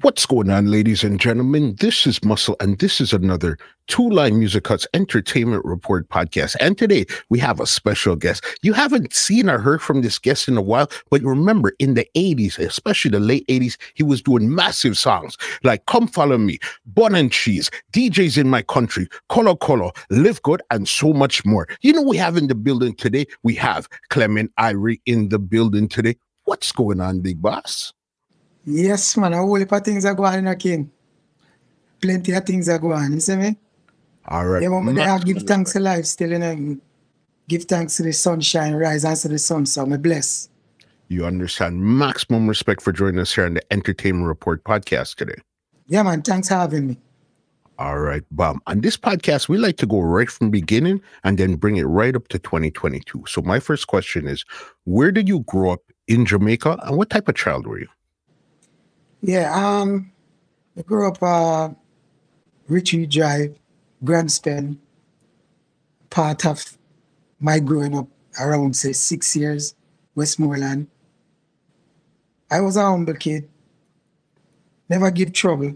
What's going on, ladies and gentlemen? This is Muscle, and this is another Two Line Music Cuts Entertainment Report podcast. And today we have a special guest. You haven't seen or heard from this guest in a while, but remember in the 80s, especially the late 80s, he was doing massive songs like Come Follow Me, Bun and Cheese, DJs in My Country, Colo Colo, Live Good, and so much more. You know, we have in the building today, we have Clement Irie in the building today. What's going on, big boss? Yes, man. A whole heap of things are going on, King. Plenty of things are going on. You see me? All right. Yeah, but me I give thanks to life still, you know. Give thanks to the sunshine, rise and to the sun, so me bless. You understand maximum respect for joining us here on the Entertainment Report podcast today. Yeah, man. Thanks for having me. All right, Bum. On this podcast, we like to go right from beginning and then bring it right up to 2022. So my first question is, where did you grow up in Jamaica and what type of child were you? Yeah, um, I grew up uh Richie Drive, Grants Pen, part of my growing up around say six years, Westmoreland. I was a humble kid. Never give trouble.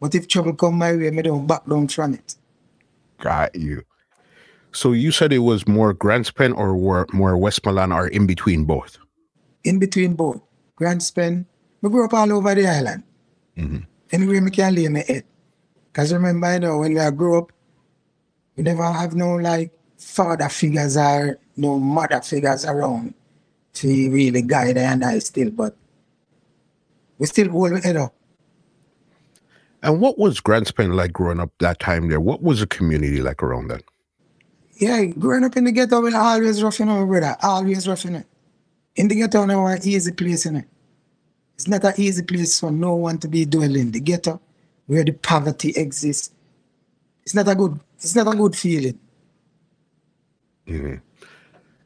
But if trouble come my way, me don't back down from it. Got you. So you said it was more Grants Pen or were more Westmoreland or in between both? In between both. Grants Pen. We grew up all over the island. Mhm. Anyway, me can lay my head. Because remember, you know, when we grew up, we never have no like father figures or no mother figures around to really guide and I still, but we still hold our head up. And what was Grants Pen like growing up that time there? What was the community like around that? Yeah, growing up in the ghetto, we always rough, you know, brother. Always rough, you know. In the ghetto, no an easy place, you know. It's not an easy place for no one to be dwelling. The ghetto, where the poverty exists, it's not a good, it's not a good feeling. Mhm.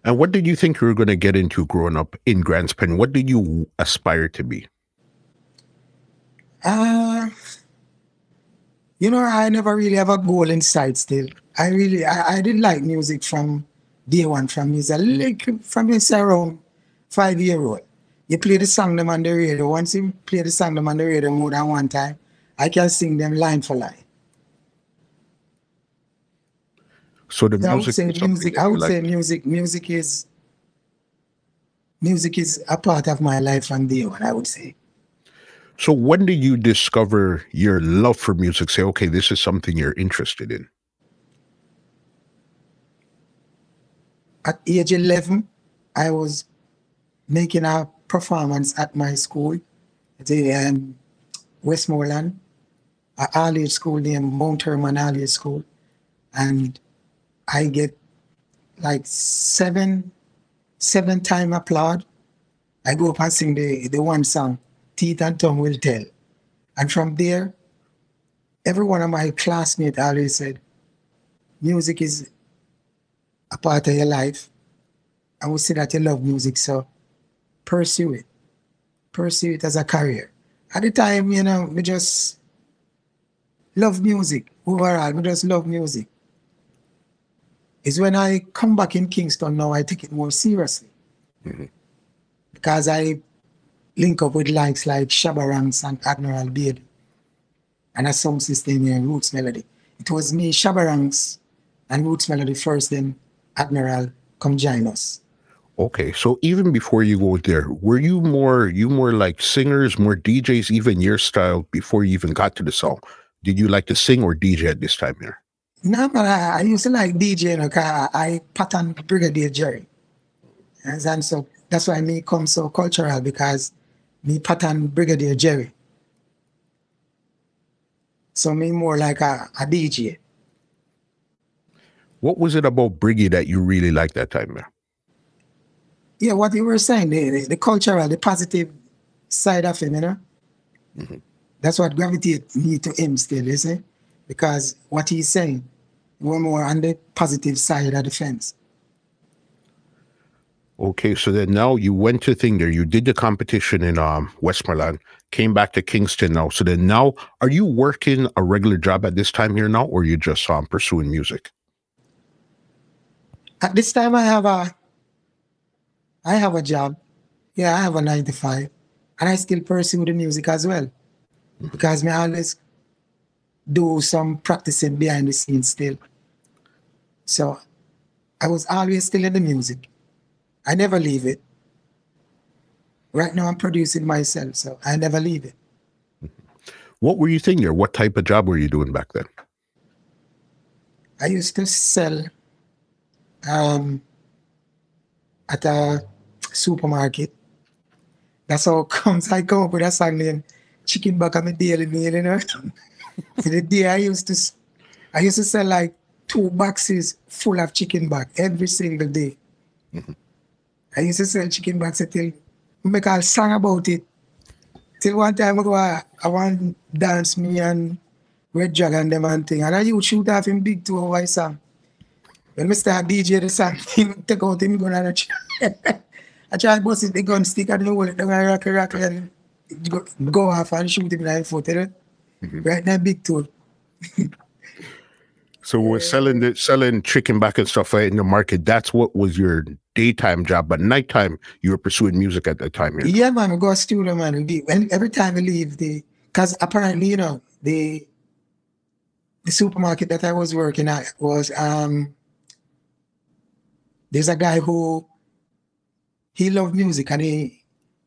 And what did you think you were going to get into growing up in Grants Pen? What did you aspire to be? Uh, you know, I never really have a goal in sight still. I really, I, I didn't like music from day one, from me. Like, from me, say around five year old. You play the song them on the radio. Once you play the song them on the radio more than one time, I can sing them line for line. So the So I would music, say music, I would say liked. music, music is, music is a part of my life from day one, I would say. So when did you discover your love for music? Say, okay, this is something you're interested in. at age 11, I was making a performance at my school, the um, Westmoreland, a all age school named Mount Herman All Age School. And I get like seven, seven time applaud. I go up and sing the, the one song, Teeth and Tongue Will Tell. And from there, every one of my classmates always said, music is a part of your life. I would say that you love music, so pursue it. Pursue it as a career. At the time, you know, we just love music. Overall, we just love music. It's when I come back in Kingston now, I take it more seriously. Mm-hmm. Because I link up with likes like Shabba Ranks and Admiral Beard and a sound system here, Roots Melody. It was me, Shabba Ranks, and Roots Melody first, then Admiral come join us. Okay, so even before you go there, were you more you more like singers, more DJs, even your style before you even got to the song? Did you like to sing or DJ at this time here? No, but I, I used to like DJ, 'cause I, pattern Brigadier Jerry. And then so that's why me come so cultural because me pattern Brigadier Jerry. So me more like a, a DJ. What was it about Briggy that you really liked that time there? Yeah, what you were saying, the, the, the cultural, the positive side of him, you know? That's what gravitates me to him still, you see? Because what he's saying, we're more on the positive side of the fence. Okay, so then now you went to thing there, you did the competition in um Westmoreland, came back to Kingston now. So then now are you working a regular job at this time here now, or you just um pursuing music? At this time, I have a, I have a job. Yeah, I have a nine to five, and I still pursue the music as well. because me always do some practicing behind the scenes still. So I was always still in the music. I never leave it. Right now I'm producing myself, so I never leave it. What were you thinking or what type of job were you doing back then? I used to sell um, at a supermarket. That's how comes. I come up with a song named Chicken Back on my daily meal, you know. the day I used to I used to sell like two boxes full of chicken back every single day. Mm-hmm. I used to sell chicken backs until we make a song about it. Till one time I go, I, want dance me and Red Dragon them and thing. And I used shoot off in big two hour song. I start DJ the song, he take out him gun and I try, I try to bust the gun stick and hold it down and rock rock and go, go off and shoot him the foot. You know? mm-hmm. Right now big tool. so we're selling the selling chicken back and stuff right in the market. That's what was your daytime job, but nighttime you were pursuing music at that time. Yeah, yeah man, we go to studio, man. When, every time we leave, the because apparently, you know, the the supermarket that I was working at was um there's a guy who he loved music and he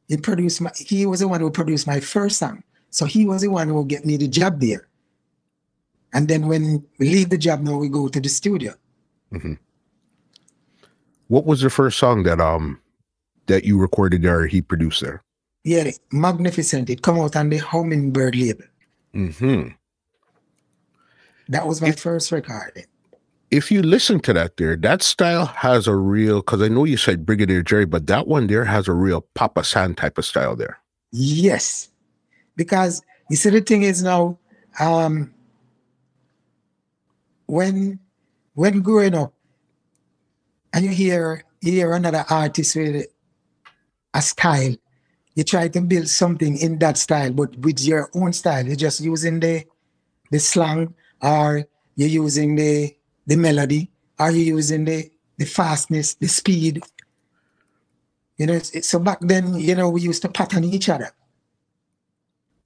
he produced my he was the one who produced my first song. So he was the one who get me the job there. And then when we leave the job now we go to the studio. Mm-hmm. What was the first song that um that you recorded there or he produced there? Yeah, Magnificent. It come out on the Hummingbird label. Mm-hmm. That was my if, first record. If you listen to that there, that style has a real because I know you said Brigadier Jerry, but that one there has a real Papa San type of style there. Yes. Because you see the thing is now, um when when growing up, and you hear you hear another artist with a style, you try to build something in that style, but with your own style. You're just using the the slang, or you're using the the melody, Are you using the the fastness, the speed. You know, so back then, you know, we used to pattern each other.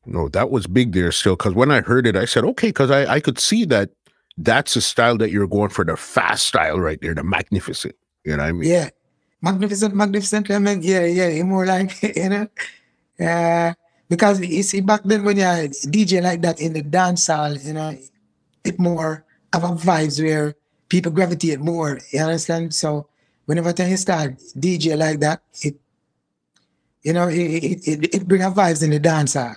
No, that was big there still. Because when I heard it, I said, okay, because I, I could see that that's a style that you're going for the fast style right there, the magnificent. You know what I mean? Yeah. Magnificent, magnificent. I mean, yeah, yeah. More like, you know, uh, because you see, back then when you're DJ like that in the dance hall, you know, it more a vibes where people gravitate more. You understand? So whenever time you start DJ like that, it, you know, it it, it, it bring up vibes in the dance hall.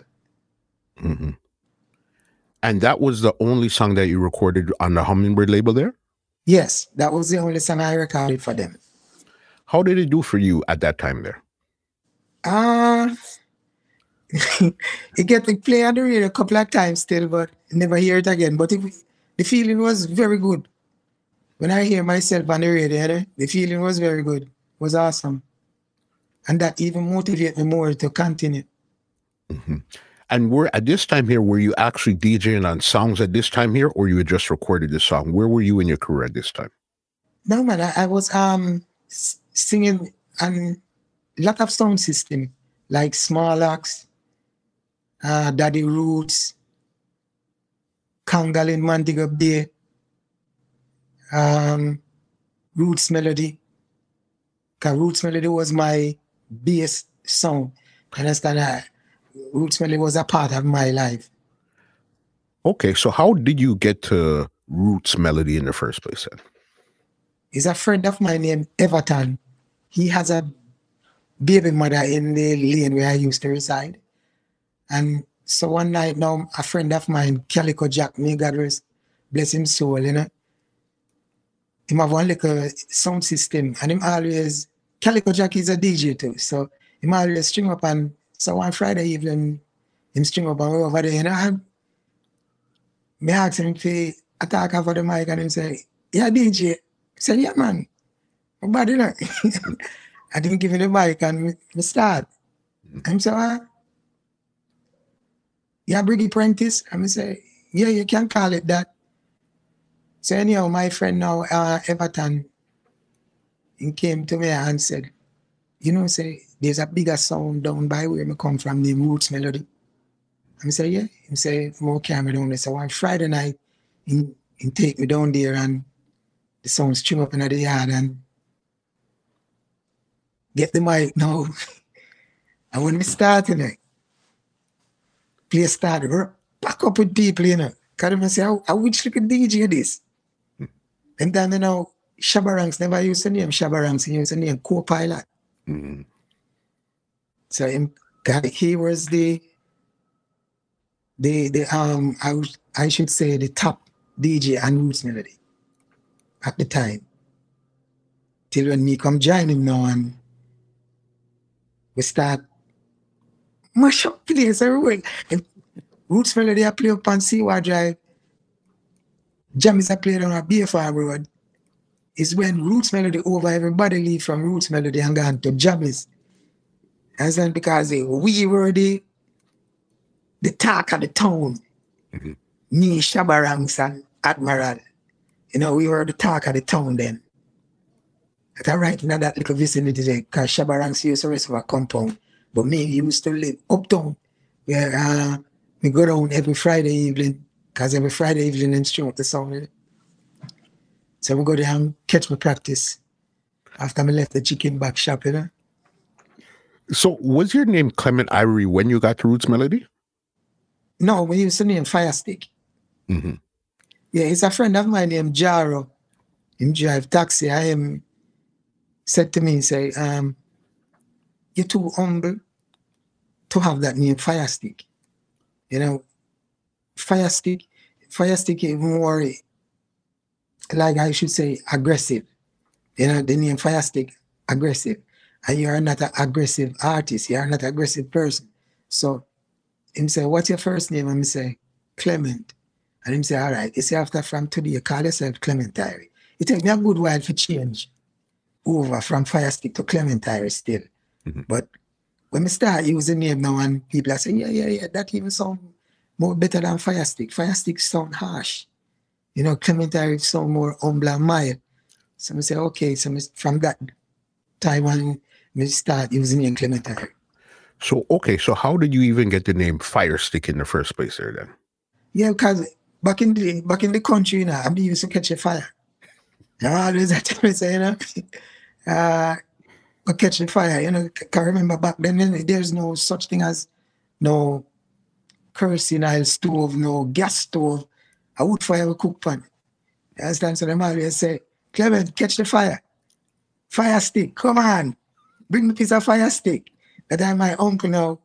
Mm-hmm. And that was the only song that you recorded on the Hummingbird label there? Yes, that was the only song I recorded for them. How did it do for you at that time there? Uh it get to play on the radio a couple of times still, but never hear it again. But it, the feeling was very good. When I hear myself on the radio, the feeling was very good. It was awesome. And that even motivated me more to continue. Mm-hmm. And were at this time here, were you actually DJing on songs at this time here, or you had just recorded the song? Where were you in your career at this time? No, man, I, I was um singing on a lot of sound system like Small Axe, uh, Daddy Roots, Kangal in Montego Bay, um, Roots Melody. Cause Roots Melody was my bass song. Understand that? Roots Melody was a part of my life. Okay, so how did you get to Roots Melody in the first place then? He's a friend of mine named Everton. He has a baby mother in the lane where I used to reside. And so one night now, a friend of mine, Calico Jack, may God rest, bless him soul, you know. Him have one little sound system and him always, Calico Jack is a DJ too. So him always string up and so one Friday evening, him string up and over there, you know, I, me ask him to attack over the mic and him say, yeah, DJ. I said, yeah, man. But you know, I didn't give him the mic and we start. And say, ah, yeah, Briggy Prentice. And I say, yeah, you can call it that. So anyhow, my friend now, uh, Everton, he came to me and said, you know, say, there's a bigger sound down by where me come from, the roots melody. I mean, say, yeah. He say, more camera down there. So on Friday night, he, he take me down there and the sound string up in the yard and get the mic now. and when we started it, play started, we're back up with people, you know. Cause I say, how, how which little DJ this? and then, you know, Shabba Ranks never used to name Shabba Ranks, he used to name co-pilot. Mm-hmm. So him, he was the the the um I I should say the top DJ and roots melody at the time. Till when me come join him now and we start mash up place everywhere. And roots melody I play up on Seaward Drive. Jammies I play on a BFR road. Is when roots melody over everybody leave from roots melody and gone to Jammies. And then because we were the the talk of the town. Mhm. Me, Shabba Ranks and Admiral. You know, we were the talk of the town then. At right in that little vicinity there, because Shabba Ranks used to rest of a compound. But me used to live uptown, where uh, we go down every Friday evening, because every Friday evening and string up the eh. So we go there and catch my practice after I left the chicken back shop, you know. So was your name Clement Irie when you got to Roots Melody? No, we used to name Fire Stick. Mm-hmm. Yeah, it's a friend of mine named Jaro. Him drive taxi. I am said to me, say, um, you're too humble to have that name Fire Stick. You know, Fire Stick, Fire Stick is more like I should say aggressive. You know, the name Fire Stick, aggressive. And you're not an aggressive artist, you're not an aggressive person. So him say, What's your first name? And me say, Clement. And him say, All right, you say after from today, you call yourself Clement Irie. It take me a good while to change over from Fire Stick to Clement still. Mhm. But when we start using the name now and people are saying, Yeah, yeah, yeah, that even sound more better than Fire Stick. Fire Stick sound harsh. You know, Clement Irie sound more humble and mild. So I say, okay, so from that time on, we start using name Clement Irie. So okay, so how did you even get the name Fire Stick in the first place there then? Yeah, because back in the back in the country, you know, I be used to catch a fire. And I always had to say, you know, uh, go catch the fire. You know, can remember back then, there's no such thing as no kerosene oil stove, no gas stove. A wood fire we cook pan. You understand? So them always say, Clement, catch the fire. Fire stick, come on. Bring me piece of fire stick. That time my uncle now,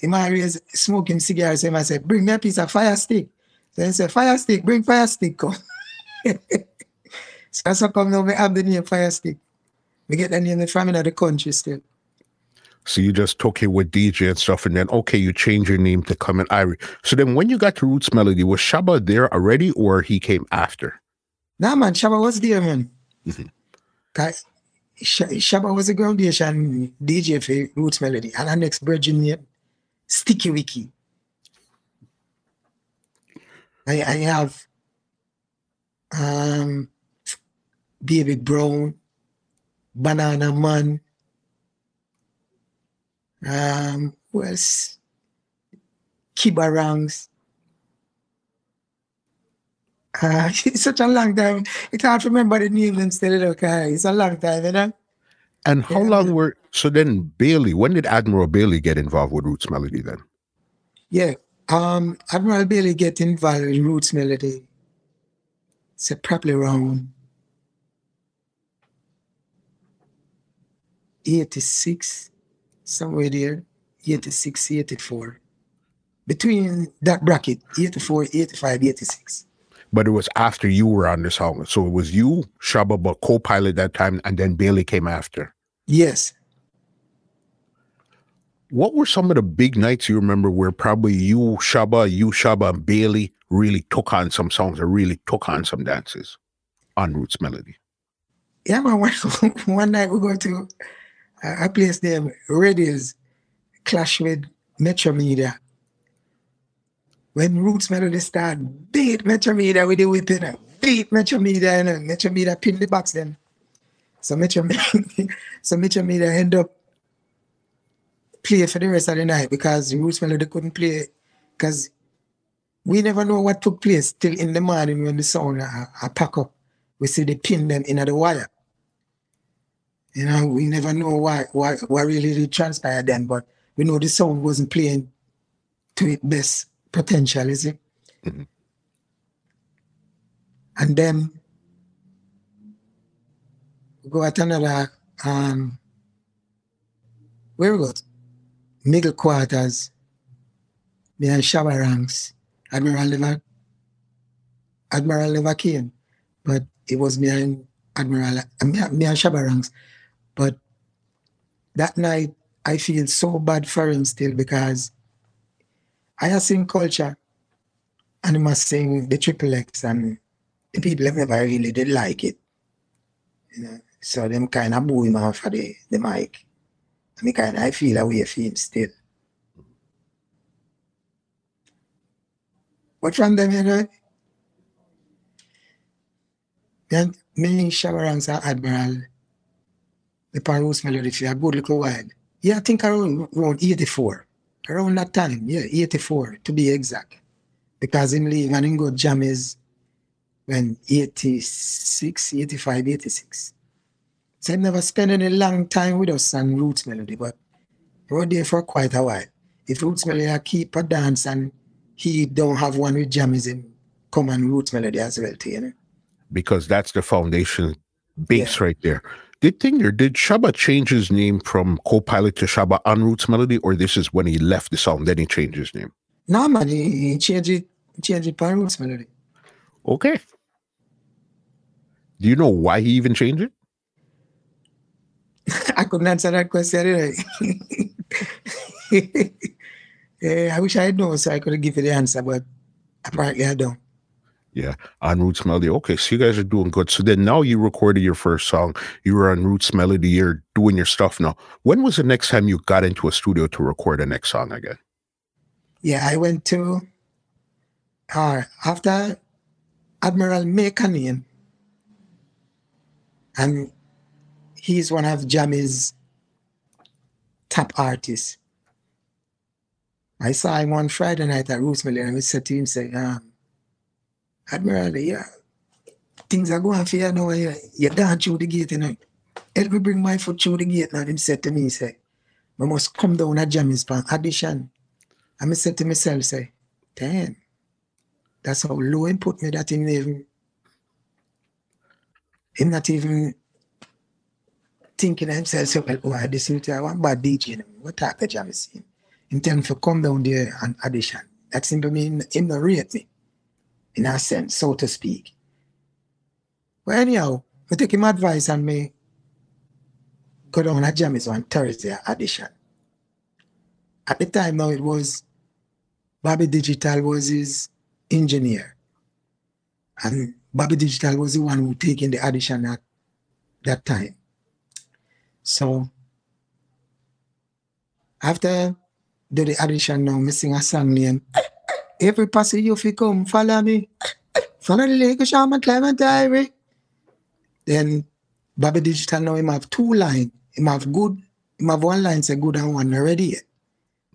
he always smoking cigars. He I say, bring me a piece of fire stick. So he say, fire stick, bring fire stick, come. so that's how come now we have the name fire stick. We get in the name from another country still. So you just took it with DJ and stuff, and then okay, you change your name to Clement Irie. So then when you got to Roots Melody, was Shabba there already or he came after? Nah, man, Shabba was there, man. Mhm. 'Cause Sh- Shabba was a groundation DJ for Roots Melody. And our next virgin name, Sticky Wiki. I, I have um, Baby Brown, Banana Man, um, who else? Kibarangs. Uh, it's such a long time. Hard to remember the name them still, okay? It's a long time, you know? And how Yeah. long were so then Bailey? When did Admiral Bailey get involved with Roots Melody then? Yeah. Um, Admiral Bailey get involved in Roots Melody. So probably around 86, somewhere there. 86, 84. Between that bracket, 84, 85, 86. But it was after you were on the song. So it was you, Shabba, but co-pilot that time, and then Bailey came after. Yes. What were some of the big nights you remember where probably you, Shabba, you, Shabba, and Bailey really took on some songs or really took on some dances on Roots Melody? Yeah, man, one, one night we go to a, place named Reddy's, clash with Metro Media. When Roots Melody start, beat Metro Media with the whip, you know, beat Metro Media, you know, Metro Media pin the box then. So Metro, so Metro Media end up play for the rest of the night because Roots Melody couldn't play because we never know what took place till in the morning when the sound uh, uh, pack up. We see the pin them in the wire. You know, we never know why, why what really did transpire then, but we know the sound wasn't playing to its best potential, is it? Mhm. And then we go at another um where we go? Middle quarters, me and Shabba Ranks, Admiral never Admiral never came, but it was me and Admiral and Shabba Ranks. But that night I feel so bad for him still because I have seen culture and he must sing the triple X and the people have never really did like it. You know, so them kind of boo him off for the, the mic. And me kind of I feel away for him still. But from them, you know, then me, Shabba Ranks Admiral, Melody for a good little while. Yeah, I think around, around 84. Around that time, yeah, 84 to be exact. Because him leave and him go jam is when 86, 85, 86. So I never spent any long time with us on Roots Melody, but we were there for quite a while. If Roots Melody keep a dance and he don't have one with jamism, come on Roots Melody as well, too, you know? because that's the foundation base right there. Did thing or did Shabba change his name from co-pilot to Shabba on Roots Melody, or this is when he left the song, then he changed his name? No, man, he, he changed it, he changed it for Roots Melody. Okay. Do you know why he even changed it? I couldn't answer that question. Anyway. yeah, I wish I had known so I could have given you the answer, but apparently I don't. Yeah, on Roots Melody. Okay, so you guys are doing good. So then now you recorded your first song. You were on Roots Melody. You're doing your stuff now. When was the next time you got into a studio to record a next song again? Yeah, I went to uh, after Admiral Mekanian, and he's one of Jammy's top artists. I saw him one Friday night at Roots Melody, and I said to him, say, um, Admiral, yeah, things are going for you now. Yeah. you're down through the gate, you know. Help me bring my foot through the gate now. Him said to me, say, I must come down at Jammy's pan audition. And I said to myself, say, damn, that's how low him put me that him even, him not even thinking himself, say, well, oh, this is I want bad DJ. you. What type of jam is him? Him tell me to come down there and audition. That simply mean him not rate me, in a sense, so to speak. Well, anyhow, I take him advice and me go down at Jammy's on Thursday audition. At the time now it was Bobby Digital was his engineer. And Bobby Digital was the one who taking the audition at that time. So after do the audition now, missing sing a song name. Every passage you fi come, follow me. Follow the Lake Shaman Clement Irie. Then Bobby Digital now him have two line. Him have good, him have one line say good and one already yet.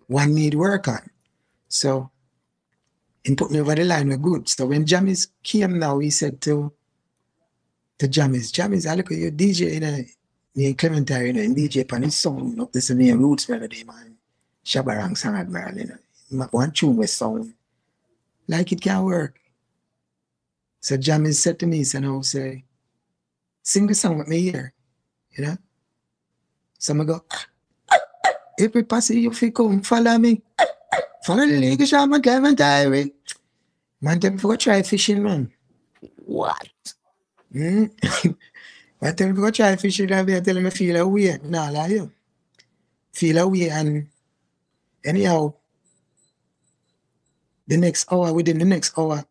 One need work on. So he put me over the line with good. So when Jamis came now, he said to to Jamis, Jamis, I look at your DJ, you know, me and Clementine, you and DJ pan his song, up this is me roots melody, man. Shabba Ranks and Admiral, you know. Him One tune with sound. Like it can work. So Jamis said to me, he said, no, say, sing the song with me here, you know. So I go, every passage you fi come, follow me. Follow the Lake Shaman Clement Irie. Man, them for try fishing, man. What? Hmm? I tell him go try fishing and I tell him I feel away. Nah, like you. Feel away and anyhow, the next hour, within the next hour,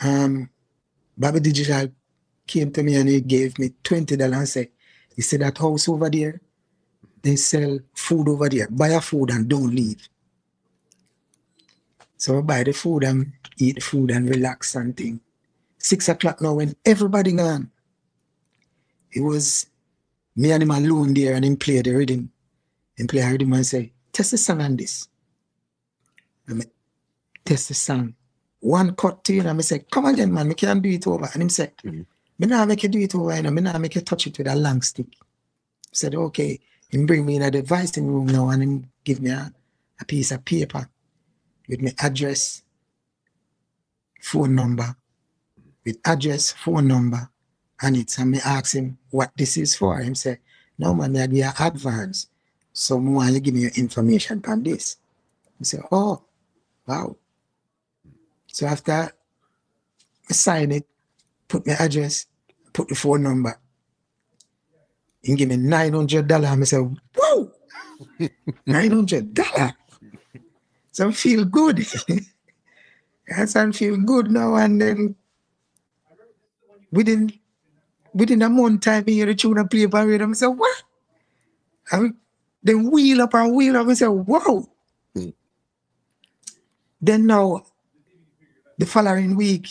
um, Bobby Digital came to me and he gave me $20 and said, he said that house over there, they sell food over there. Buy a food and don't leave. So I buy the food and eat the food and relax and thing. Six o'clock now when everybody gone. It was me and him alone there and him play the rhythm. Him play a rhythm and say, test the song on this. Mean, test the song. One cut to you and I say, come again, man, we can't do it over. And him said, Mhm. me now make you do it over, you know, me now make you touch it with a long stick. I said, okay. Him bring me in a devising room now and him give me a, a piece of paper with my address, phone number, with address, phone number, and it's and me ask him what this is for. Him say, no man, I give you advance. So want you give me your information on this. I say, oh, wow. So after I sign it, put my address, put the phone number. He give me nine hundred dollar. I say, whoa, nine hundred dollar. So I feel good. yes, I feel good now. And then within within a month time, me hear the tune and play for rhythm. I say, what? And then wheel up and wheel up. I say, wow. Hmm. Then now, the following week,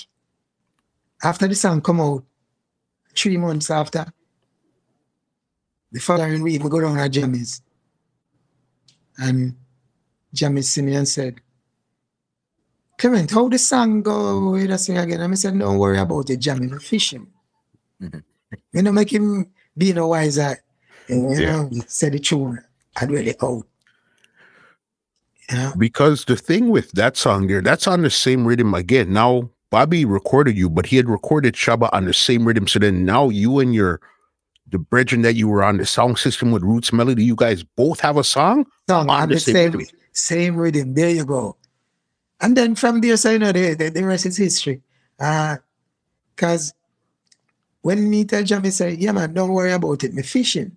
after the song come out, three months after, the following week we go down to Jammy's. And Jammy see me and said, Clement, how the song go with us again? And I said, Don't worry about it, Jammy, we're fishing. Mhm. You know, make him be no wiser. You Yeah. know, said the tune. I'd really out. Know? because the thing with that song there, that's on the same rhythm again. Now Bobby recorded you, but he had recorded Shabba on the same rhythm. So then now you and your the brethren that you were on the song system with Roots Melody, you guys both have a song song on the the same same, rhythm. same rhythm. There you go. And then from there, so you know, the, the, the rest is history. Uh, because when me tell Jammy, say, yeah, man, don't worry about it, me fishing.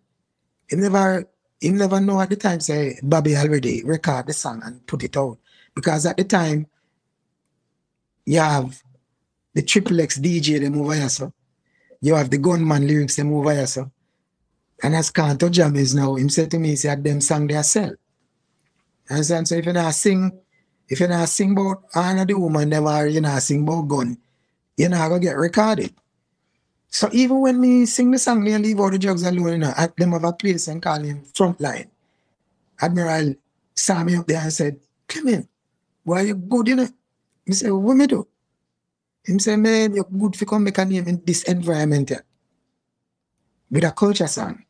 He never, he never know at the time, say, Bobby already record the song and put it out. Because at the time, you have the triple X DJ, them over so. You have the gunman lyrics, them over so. And as Kanto Jammys now, him said to me, he said, them song they sell. And so, so if you not sing, if you not sing about honor the woman, or you not sing about gun, you're not gonna get recorded. So even when me sing the song, me and leave all the drugs alone, you know, at them have a place and call him frontline. Admiral saw me up there and said, Clement, why you good, you know? Me say, what me do? Him say, man, you're good for come make a name in this environment here. With a culture song.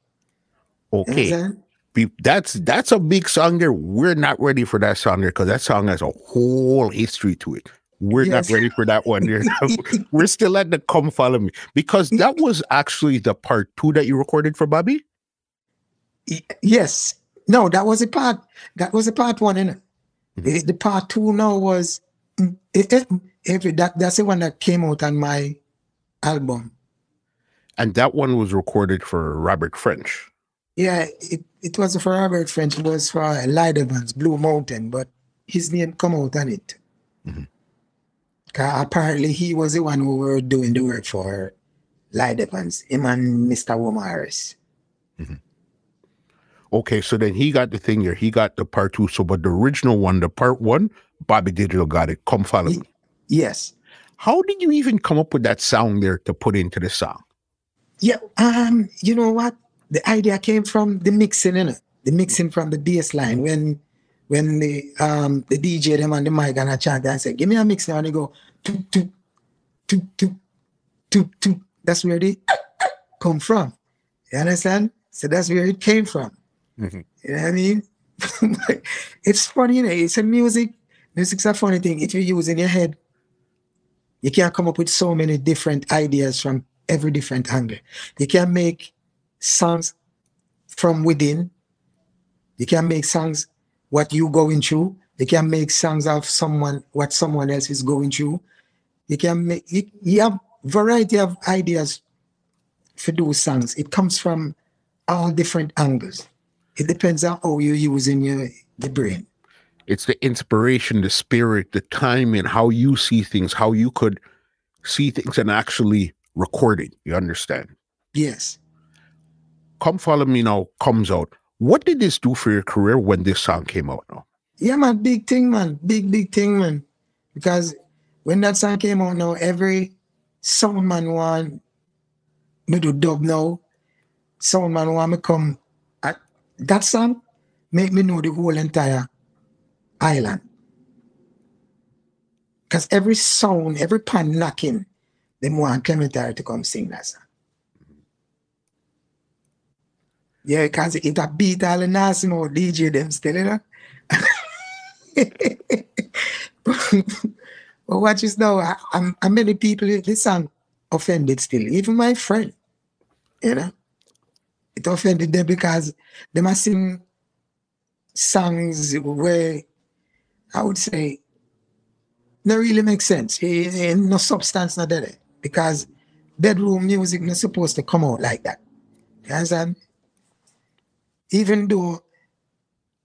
You Okay. understand? Be- That's that's a big song there. We're not ready for that song there because that song has a whole history to it. We're Yes. not ready for that one. We're still at the come follow me because that was actually the part two that you recorded for Bobby. Yes. No, that was a part. That was a part one, innit? Mhm. The, the part two now was mm, it, it- every that that's the one that came out on my album. And that one was recorded for Robert French. Yeah, it, it was for Robert French. It was for Light Evans, Blue Mountain, but his name come out on it. Mhm. Apparently he was the one who were doing the work for Light Evans, him and Mr. Womaris. Okay, so then he got the thing here. He got the part two. So, but the original one, the part one, Bobby Digital got it. Come follow me. Yes. How did you even come up with that sound there to put into the song? Yeah, um, you know what? The idea came from the mixing, innit? The mixing from the bass line when when the um the DJ them on the mic and I chant and say, give me a mix now and they go toot toot toot toot toot toot. That's where they come from. You understand? So that's where it came from. Mhm. You know what I mean? it's funny, you know, it's a music. Music's a funny thing. If you use in your head, you can come up with so many different ideas from every different angle. You can make songs from within. You can make songs what you going through. You can make songs of someone what someone else is going through. You can make you, you have variety of ideas for those songs. It comes from all different angles. It depends on how you using your the brain. It's the inspiration, the spirit, the timing, how you see things, how you could see things and actually record it. You understand? Yes. Come Follow Me Now comes out. What did this do for your career when this song came out now? Yeah, man, big thing, man. Big, big thing, man. Because when that song came out now, every sound man want me to dub now. Sound man want me come at that song make me know the whole entire island. Because every sound, every pan knocking, they want Clementine to come sing that song. Yeah, because it a beat all the nasty more DJ them still, you know. but this now. I, I'm, I'm many people song offended still. Even my friend, you know, it offended them because they must sing songs where I would say not really make sense. no substance not there because bedroom music not supposed to come out like that. You understand? even though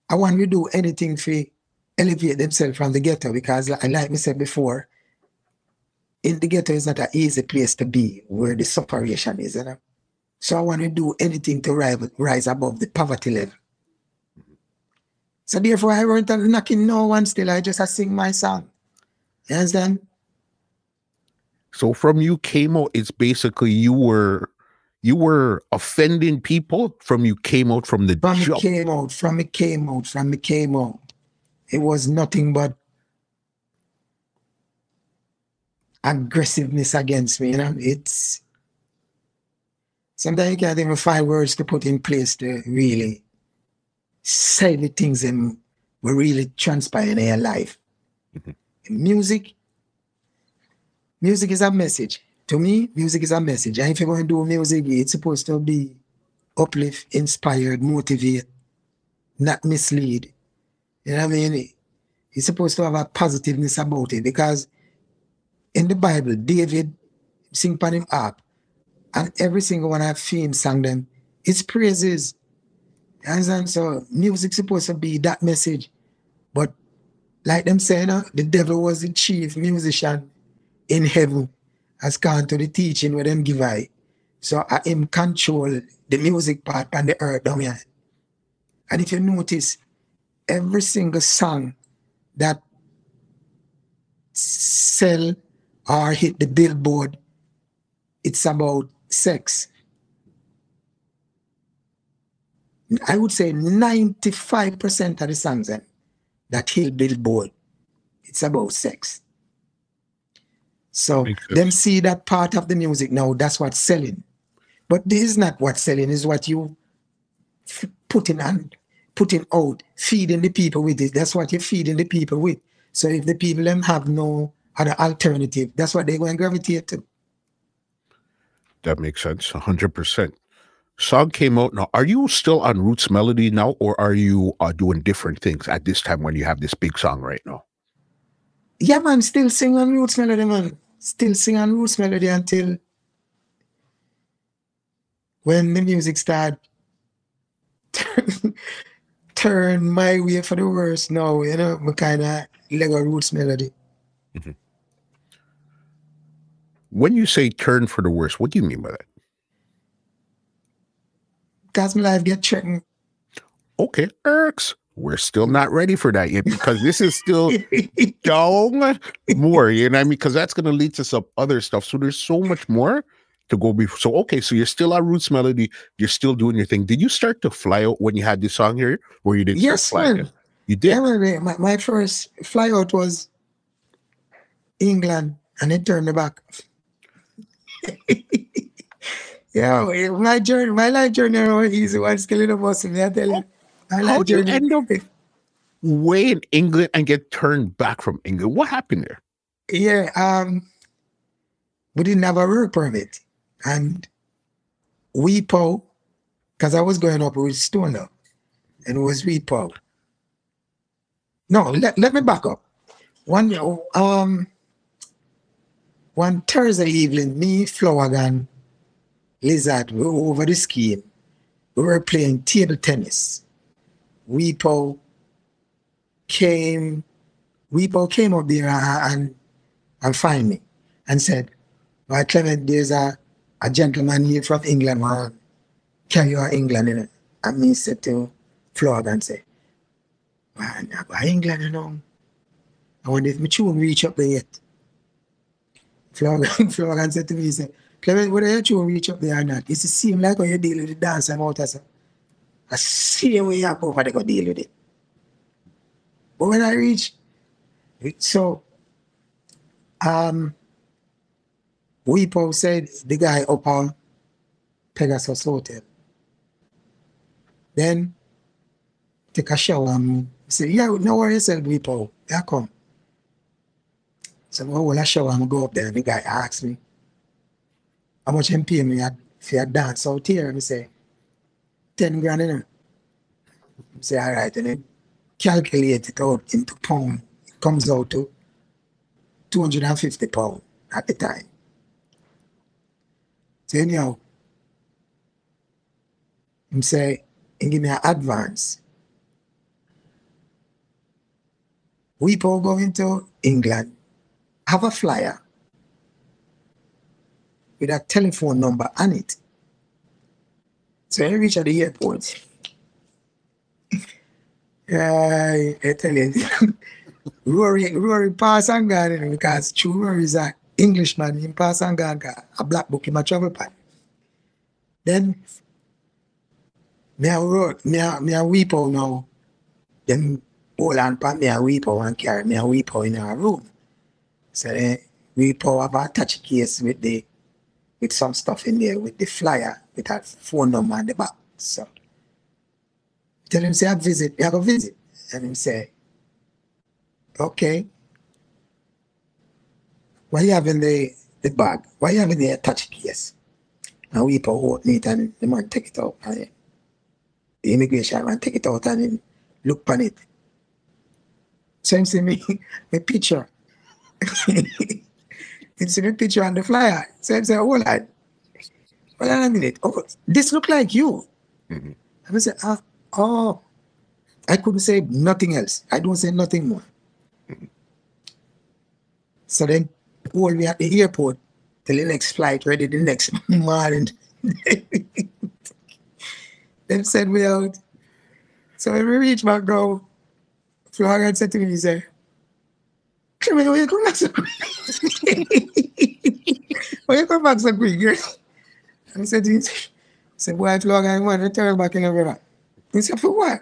I want to do anything to elevate themselves from the ghetto, because like, like I said before, in the ghetto is not an easy place to be where the separation is, you know. So I want to do anything to rise, rise above the poverty level. So therefore I weren't knocking no one still, I just I sing my song. You understand? So from you came out, it's basically you were you were offending people from you came out from the from jump. it came out, from it came out, from it came out. It was nothing but aggressiveness against me. You know, it's sometimes you can't even find words to put in place to really say the things that were really transpiring in your life. Mm-hmm. Music, music is a message to me, music is a message. And if you're going to do music, it's supposed to be uplift, inspired, motivate, not mislead. You know what I mean? It's supposed to have a positiveness about it because in the Bible, David sing upon him up, and every single one I've seen sang them, it's praises. Understand? So music's supposed to be that message. But like them saying, uh, the devil was the chief musician in heaven has gone to the teaching where them give I. So I am control the music part and the earth down here. And if you notice, every single song that sell or hit the billboard, it's about sex. I would say 95% of the songs that hit billboard, it's about sex. So them see that part of the music now, that's what's selling. But this is not what's selling, is what you f- putting on, putting out, feeding the people with it. That's what you're feeding the people with. So if the people them have no other alternative, that's what they're going to gravitate to. That makes sense, 100%. Song came out now. Are you still on Roots Melody now, or are you uh, doing different things at this time when you have this big song right now? Yeah, man, still singing Roots Melody, man still sing on roots melody until when the music started turn, my way for the worse now, you know, my kind of Lego roots melody. Mm-hmm. When you say turn for the worse, what do you mean by that? Because my life get threatened. Okay, Erks we're still not ready for that yet because this is still down more, you know what I mean? Because that's going to lead to some other stuff. So there's so much more to go before. So, okay, so you're still at Roots Melody. You're still doing your thing. Did you start to fly out when you had this song here or you didn't? Yes, man. You did? Yeah, my, my first fly out was England and it turned me back. yeah, my journey, my life journey was easy one in the bus. I tell you. How did you end up way in England and get turned back from England? What happened there? Yeah, um, we didn't have a work permit, and WIPO, because I was going up with Stoner, and it was WIPO. No, let, let me back up. One um one Thursday evening, me, Flowagan, Lizard, we were over the scheme. We were playing table tennis. WIPO came, WIPO came up there and, and find me and said, well, Clement, there's a, a gentleman here from England, man. Can you England, you know? And me said to Florida and say, man, why England, you know? I wonder if my tune reach up there yet. Florida, Florida said to me, he said, Clement, whether your tune reach up there or not, it's the same like how you deal with the dance and all that. I see where you go over there go deal with it. But when I reach, so Um, Weepo said the guy up on Pegasus Hotel. Then take a shower and say, yeah, no worries, yourself, Weepo. Yeah, come. So I will I shower and go up there. And the guy asked me, how much him pay me for a dance out here? And I say, 10 grand in. I say, all right. And then calculate it out into pound. It comes out to 250 pound at the time. So anyhow, him say, and give me an advance. We all going to England, have a flyer with a telephone number on it. So I reach at the airport. yeah, I tell you, Rory, Rory pass and gone because true Rory is an Englishman, and gone, a black book in my travel pack. Then me a wrote, me a, me a weep out now. Then hold on pa me a weep out and carry me a weep out in our room. So then weep out have a touch case with the with some stuff in there with the flyer with that phone number on the back. So tell him say I visit, I go visit. And him say, Okay. Why you having the the bag? Why you having the touch case? And we put open it and the man take it out. And the immigration man take it out and him look on it. So him see me, my picture. him see my picture on the flyer. So him say, hold on. Hold on a minute. Oh, this look like you. Mm-hmm. And I said, ah, oh. I couldn't say nothing else. I don't say nothing more. So then, while we at the airport, till the next flight ready the next morning. Them said me out. So when we reach back now, Flourgon said to me, he said, Clement, why you come back so quick? why you come back so quick, girl? I said to him, said, boy, Flourgon, want to turn back in the river. He said, for what? I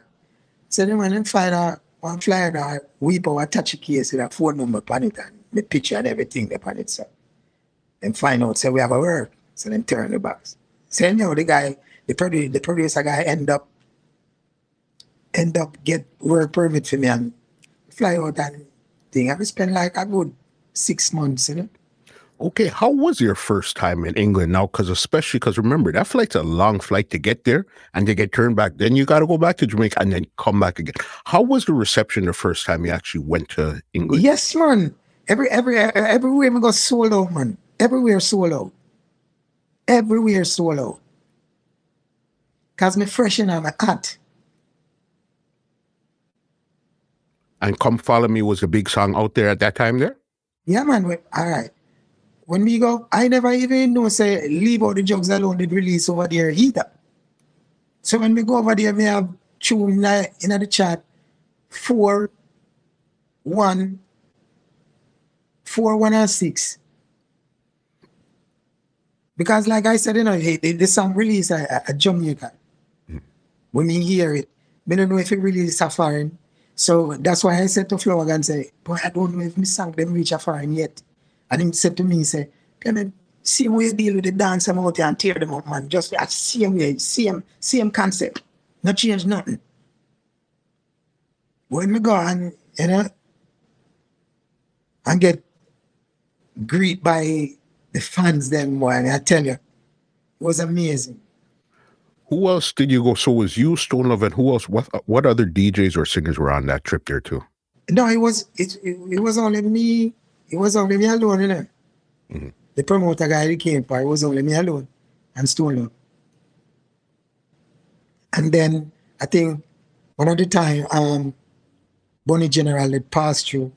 said, man, find out one flyer that weep or touch a case with a phone number on it and the picture and everything upon it. So then find out, say we have a work. So then turn the box. So you know the guy, the producer, the producer guy end up end up get work permit for me and fly out and thing. I spend like a good six months, in it. Okay, how was your first time in England now? Because especially because remember that flight's a long flight to get there and to get turned back. Then you got to go back to Jamaica and then come back again. How was the reception the first time you actually went to England? Yes, man. Every every everywhere we go solo, man. Everywhere solo. Everywhere solo. Cause me fresh my hat. And Come Follow Me was a big song out there at that time there? Yeah, man. We- All right. When we go, I never even know say leave All the jugs alone did release over there either. So when we go over there, we have tune in the chat four, one, four, one, and six. Because like I said, you know, the, song release a, a Jamaica. When you hear it, I don't know if it really is a foreign. So that's why I said to Flower and say, boy, I don't know if my song them reach a foreign yet. And he said to me, he say, Clement, same way you deal with the dance out there and tear them up, man. Just that same way, same, same concept. Not change nothing. When we go and, you know, and get greet by the fans them boy, and I tell you, it was amazing. Who else did you go? So was you, Stone Love, and who else? What what other DJs or singers were on that trip there too? No, it was it, it, it was only me. It was only me alone, you know. Mhm. The promoter guy that came for it was only me alone and Stone Love. And then I think one of the time um Bunny General had passed through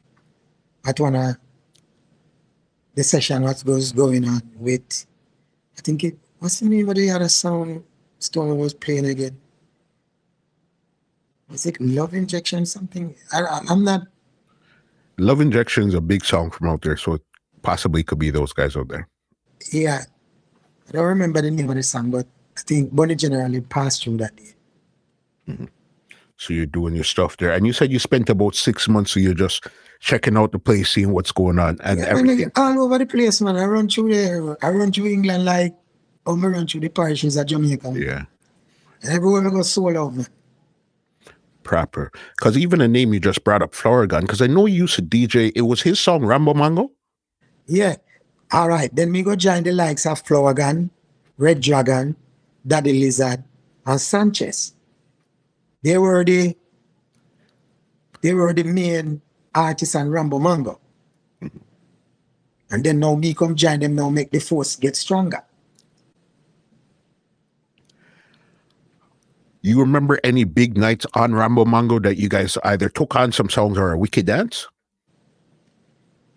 at one of the session what was going on with I think it what's the name of the other song Stone was playing again? Was it Love Injection something? I, I'm not Love Injection is a big song from out there, so it possibly could be those guys out there. Yeah, I don't remember the name of the song, but I think Bunny generally passed through that day. So you're doing your stuff there, and you said you spent about six months. So you're just checking out the place, seeing what's going on, and Yeah, everything. all over the place, man. I run through there. I run through England like oh, I run through the parishes of Jamaica. Yeah, And everywhere I go sold out, man. proper. Because even the name you just brought up, Flourgon, because I know you used to DJ. It was his song, Rambo Mango. Yeah. All right. Then me go join the likes of Flourgon, Red Dragon, Daddy Lizard, and Sanchez. They were the they were the main artists on Rambo Mango. And then now me come join them now make the force get stronger. You remember any big nights on Rambo Mango that you guys either took on some songs or a wicked dance?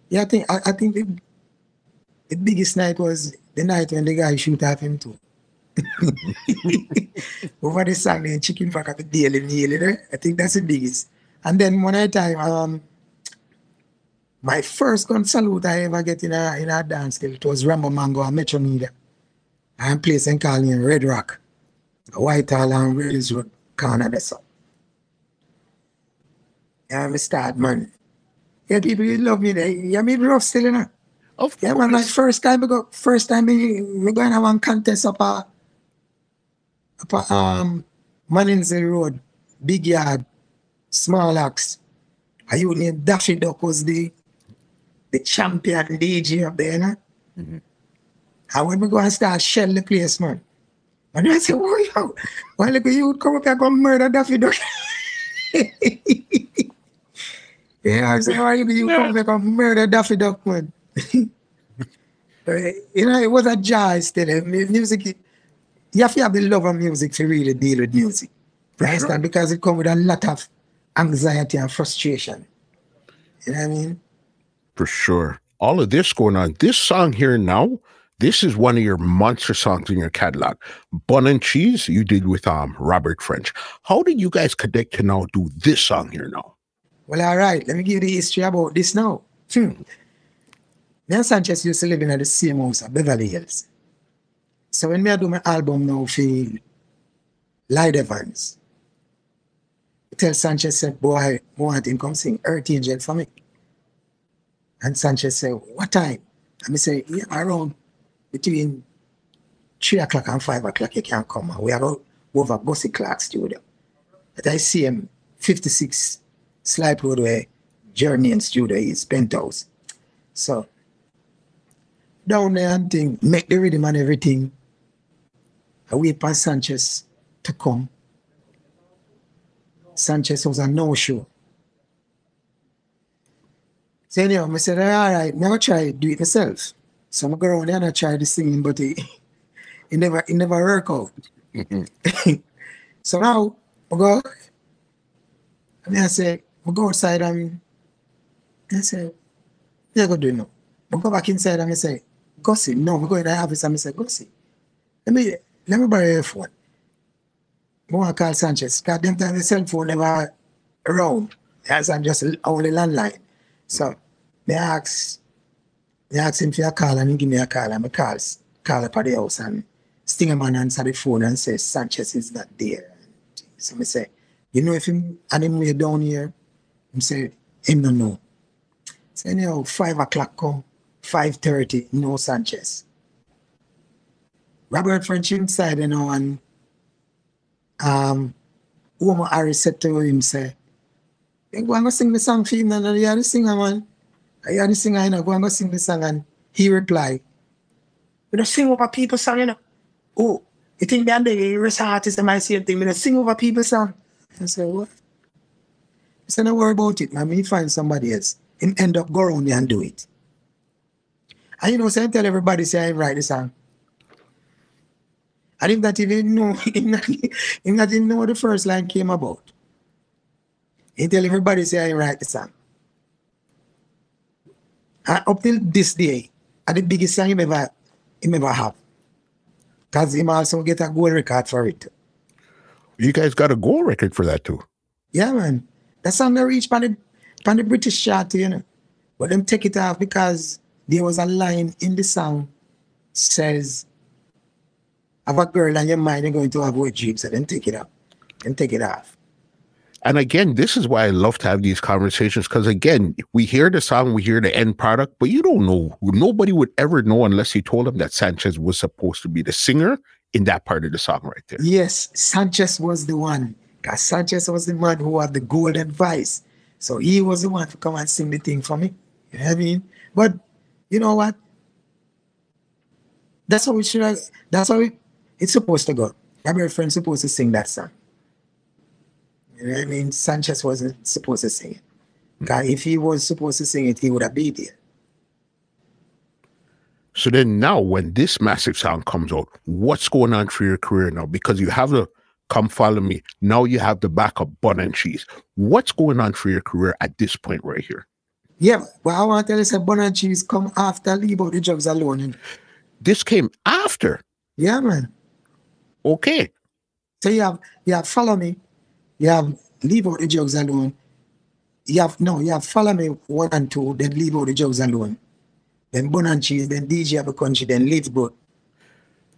Yeah, I think I, I think the, the biggest night was the night when the guy shoot off him too. Over the song and chicken back at the daily meal, you know? I think that's the biggest. And then one other time, um, my first gun salute I ever get in a in a dance it was Rambo Mango and Metro Media. I'm placing calling in Red Rock, Whitehall and Rails Road, there, so. Yeah, I start, man. Yeah, people love me there. Yeah, me rough still, you know. Of Yeah, man, my first time we go, first time we we going to have one contest up a, up a um Manningsy Road, Big Yard, Small Axe. A youth named Daffy Duck was the the champion DJ up there, you know? And when we go and start shell the place, man. And I said, oh, yo, why look you come up here and go murder Daffy Duck? yeah, I said, why you you come up here and murder Daffy Duck, man? You know, it was a joy still. mu- Music, you have to have the love of music to really deal with music. You understand? Because it comes with a lot of anxiety and frustration. You know what I mean? For sure. All of this going on. This song here now, this is one of your monster songs in your catalog. Bun and Cheese, you did with um Robert French. How did you guys connect to now do this song here now? Well, all right. Let me give you the history about this now. Hmm. Me and Sanchez used to live in the same house at Beverly Hills. So when me I do my album now for Light Evans, I tell Sanchez said, boy, I want him come sing Earth Angel for me. And Sanchez said, what time? And me say, yeah, around between three o'clock and five o'clock you can come. We are out over Gussie Clark studio. But I see him 56 Slipe Road where Journey and studio is penthouse. So down there and thing, make the rhythm and everything. I wait for Sanchez to come. Sanchez was a no-show. So anyhow, I said, all right, now try do it myself. So I go around there and I try the singing, but it, it never it never work out. Mm-hmm. so now I go, and I say, I go outside and I say, yeah, go do it now. I go back inside and I say, go see. No, I go in the office and I say, go see. Let me let me borrow your phone. I want to call Sanchez. Because them time the cell phone never around. As I'm just only landline. So me ask, me ask him for a call and he give me a call and I call, call up at the house and Stingerman answer the phone and says Sanchez is not there. So I say, you know if him and him way down here, him say, him no know. So anyhow, five o'clock come, five thirty, no Sanchez. Robert French inside, you know, and um Oma Harris said to him, say, you go and go sing the song for him, and you are the singer, man. You are the singer, you know, go and go sing the song. And he replied, You don't sing over people's song, you know. Oh, you think that the rest artists might say thing, you don't sing over people's song. I said, What? He said, Don't worry about it, man. Me find somebody else. Him end up go around there and do it. And you know, so I tell everybody, say, I write the song. And him not even know, him not, him not even know what the first line came about. He tell everybody say I write the song. And up till this day, are the biggest song him ever, he ever have. Because him also get a gold record for it. You guys got a gold record for that too. Yeah, man. That song they reach by the, by the British chart, you know. But them take it off because there was a line in the song says, have a girl on your mind, you're going to avoid dreams. and then take it off. Then take it off. And again, this is why I love to have these conversations because again, we hear the song, we hear the end product, but you don't know. Nobody would ever know unless you told them that Sanchez was supposed to be the singer in that part of the song right there. Yes, Sanchez was the one. Because Sanchez was the man who had the golden voice. So he was the one to come and sing the thing for me. You know what I mean? But you know what? That's how we should have, that's how it, it's supposed to go. My friend's supposed to sing that song. You know what I mean? Sanchez wasn't supposed to sing it. Hmm. Because if he was supposed to sing it, he would have been there. So then now when this massive sound comes out, what's going on for your career now? Because you have the come follow me. Now you have the backup bun and cheese. What's going on for your career at this point right here? Yeah, well, I want to tell you say bun and cheese come after leave out the drugs alone. This came after. Yeah, man. Okay. So you have you have follow me, you have leave out the drugs alone. You have no, you have follow me one and two, then leave out the drugs alone. Then bun and cheese, then DJ of a country, then live good.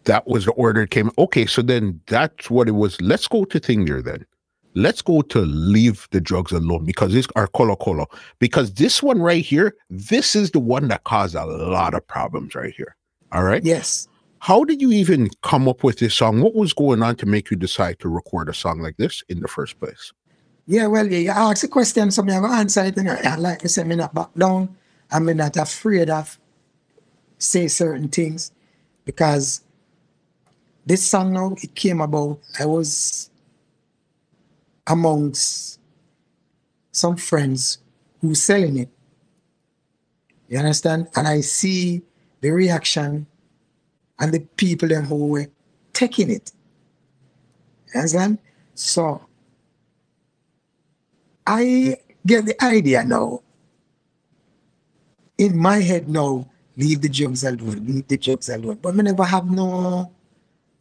That was the order that came. Okay, so then that's what it was. Let's go to Thingier then. Let's go to leave the drugs alone because this are Colo Colo. Because this one right here, this is the one that caused a lot of problems right here. All right. Yes. How did you even come up with this song? What was going on to make you decide to record a song like this in the first place? Yeah, well, yeah, you ask a question, so going to answer it. And I like to say, I'm not back down. I'm not afraid of say certain things because this song now, it came about, I was amongst some friends who selling it. You understand? And I see the reaction and the people them who were taking it. You understand? So I get the idea now. In my head now, leave the jokes alone, leave the jokes alone. But I never have no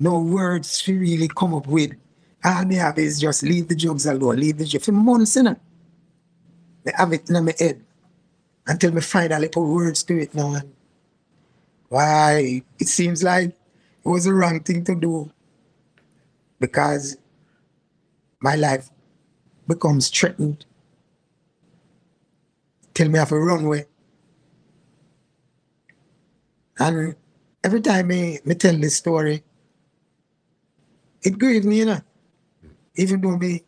no words to really come up with. All they have is just leave the jokes alone, leave the jokes. For months, you know. They have it in my head until me find a little words to it now. And why it seems like it was the wrong thing to do because my life becomes threatened Tell me I have a runway. And every time me, me tell this story, it grieves me, you know. Even though me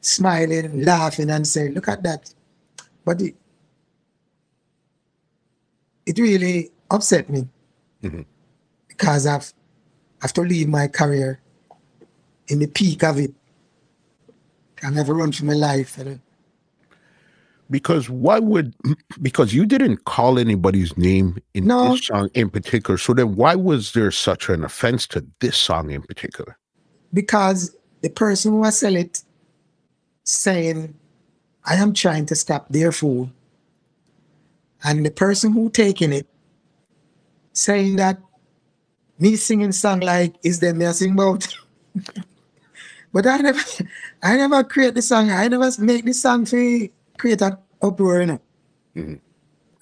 smiling, laughing, and saying, look at that. But it, it really upset me mm-hmm. because I've, I have to leave my career in the peak of it. I never run for my life. You know? Because why would because you didn't call anybody's name in No. this song in particular. So then why was there such an offense to this song in particular? because the person who was sell it saying, I am trying to stop their food. And the person who taking it saying that me singing song like is them me sing about. but I never I never create the song. I never make the song for create an uproar, you know. Mhm.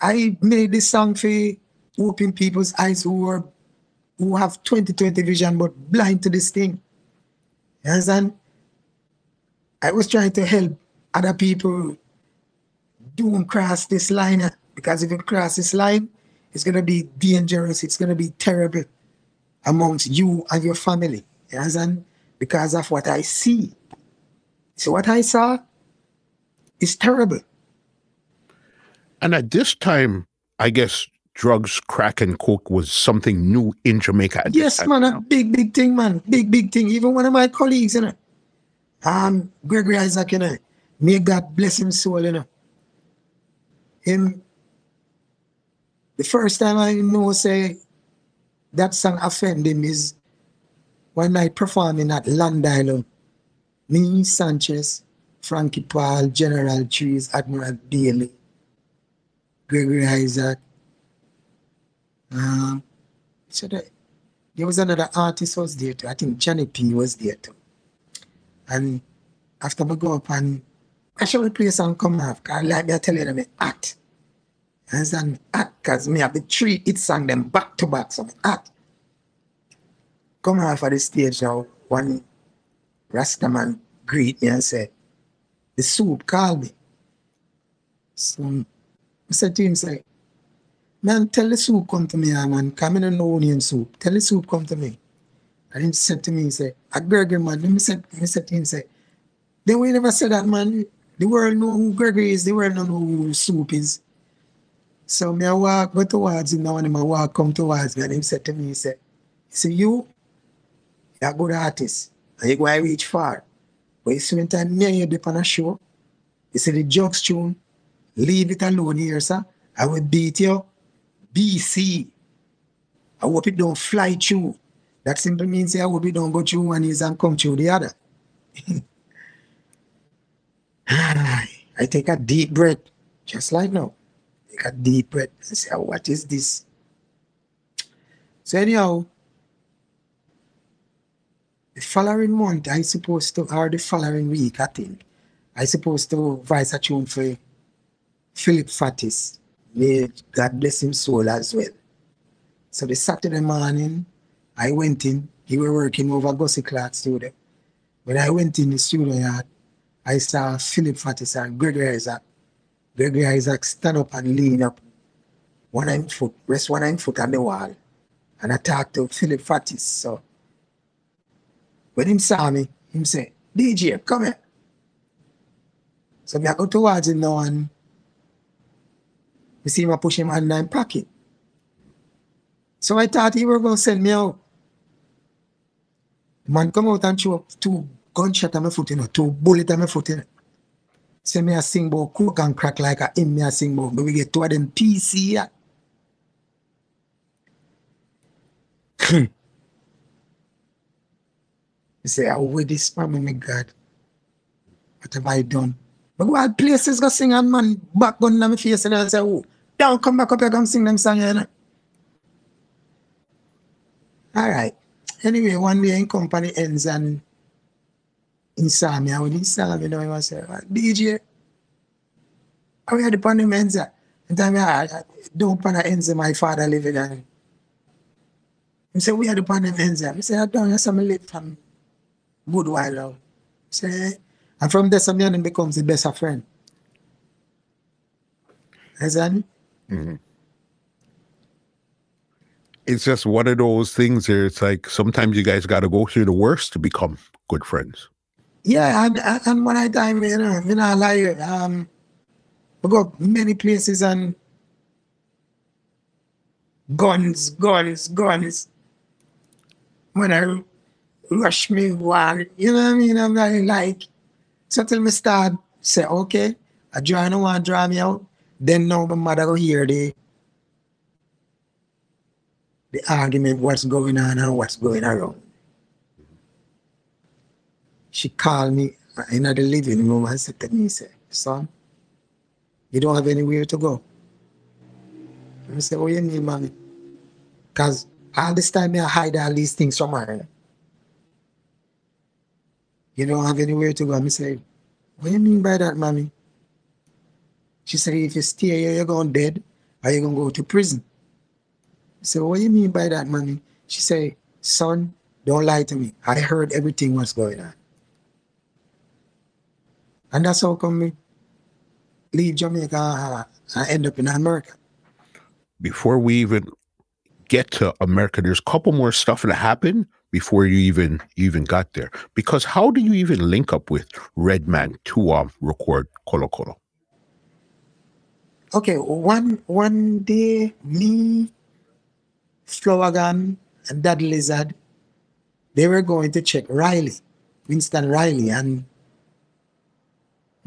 I made this song for open people's eyes who are who have 2020 vision but blind to this thing. You understand? I was trying to help other people don't cross this line because if you cross this line, it's gonna be dangerous, it's gonna be terrible amongst you and your family. You understand? Because of what I see. So what I saw is terrible. And at this time, I guess drugs, crack, and coke was something new in Jamaica. Yes, man, a big, big thing, man. Big, big thing. Even one of my colleagues, you know. Um, Gregory Isaac, you know. May God bless him soul, you know. Him, the first time I know say that song offend him is one night performing at Land Island. Me, Sanchez, Frankie Paul, General Trees, Admiral Bailey, Gregory Isaac. Um, so that there was another artist was there too. I think Johnny P was there too. And after we go up and I we play song come off, cause like me I tell you them act. And an act cause me have the three hit song them back to back. So act. Come off of the stage now, one Rastaman greet me and say, the soup called me. So I said to him, say, man, tell the soup come to me, ah, man. Come in and no onion soup. Tell the soup come to me. And he said to me, he said, a Gregory, man. Let me say, me say to him, say, then we never said that, man. The world know who Gregory is. The world know who soup is. So me I walk go towards him now and I walk come towards me and he said to me, he said, said, you, you're a good artist and you're going to reach far. But you spend time near you dip on a show. You see the jokes tune, leave it alone here, sir. I will beat you. BC. I hope it don't fly through. That simply means I hope it don't go through one is and come through the other. I take a deep breath, just like now. Take a deep breath and say, oh, what is this? So anyhow, the following month, I supposed to, or the following week, I think, I supposed to voice a tune for Philip Fatis. May God bless him soul as well. So the Saturday morning, I went in. He was working over Gussie Clark studio. When I went in the studio yard, I saw Philip Fatis and Gregory Isaac. Gregory Isaac stand up and lean up, one hind foot, rest one hind foot on the wall. And I talked to Philip Fatis. So when him saw me, him say, DJ, come here. So me I go towards him now and you see him push him hand in my pocket. So I thought he were going to send me out. Man come out and throw two gunshot on my foot, you know, two bullet on my foot, you know. Say me I sing about cook and crack like a him me I sing about, but we get two of them PC. You say, oh, with this man, my God. What have I done? But go places go sing and man back on my face and I say, oh, don't come back up here, come sing them song here. All right. Anyway, one day in company ends and he he saw me, you know, he say, DJ, how are the pan ends? And then I, I don't pan ends my father living and he said, we are the pan ends. I said, I don't have some live from good while now. Say, and from there, some young becomes the best of friend. Mm-hmm. It's just one of those things where it's like sometimes you guys got to go through the worst to become good friends. Yeah, and, and when I time, you know, you know, like, um, we go many places and guns, guns, guns. When I rush me war, you know what I mean? I'm like, like so till me start say, okay, I draw no one draw me out. Then now my mother hear the the argument, what's going on and what's going around. She called me in the living room and said to me, say, son, you don't have anywhere to go. I said, what you mean, mommy? Because all this time I hide all these things from her. You don't have anywhere to go. I said, what do you mean by that, mommy? She said, if you stay here, you're going dead or you're going to go to prison. I said, what do you mean by that, mommy? She said, son, don't lie to me. I heard everything was going on. And that's how come me leave Jamaica and end up in America. Before we even get to America, there's a couple more stuff that happened before you even you even got there. Because how do you even link up with Redman to um record Colo Colo? Okay, one one day me, Flourgon, and Dad Lizard, they were going to check Riley, Winston Riley, and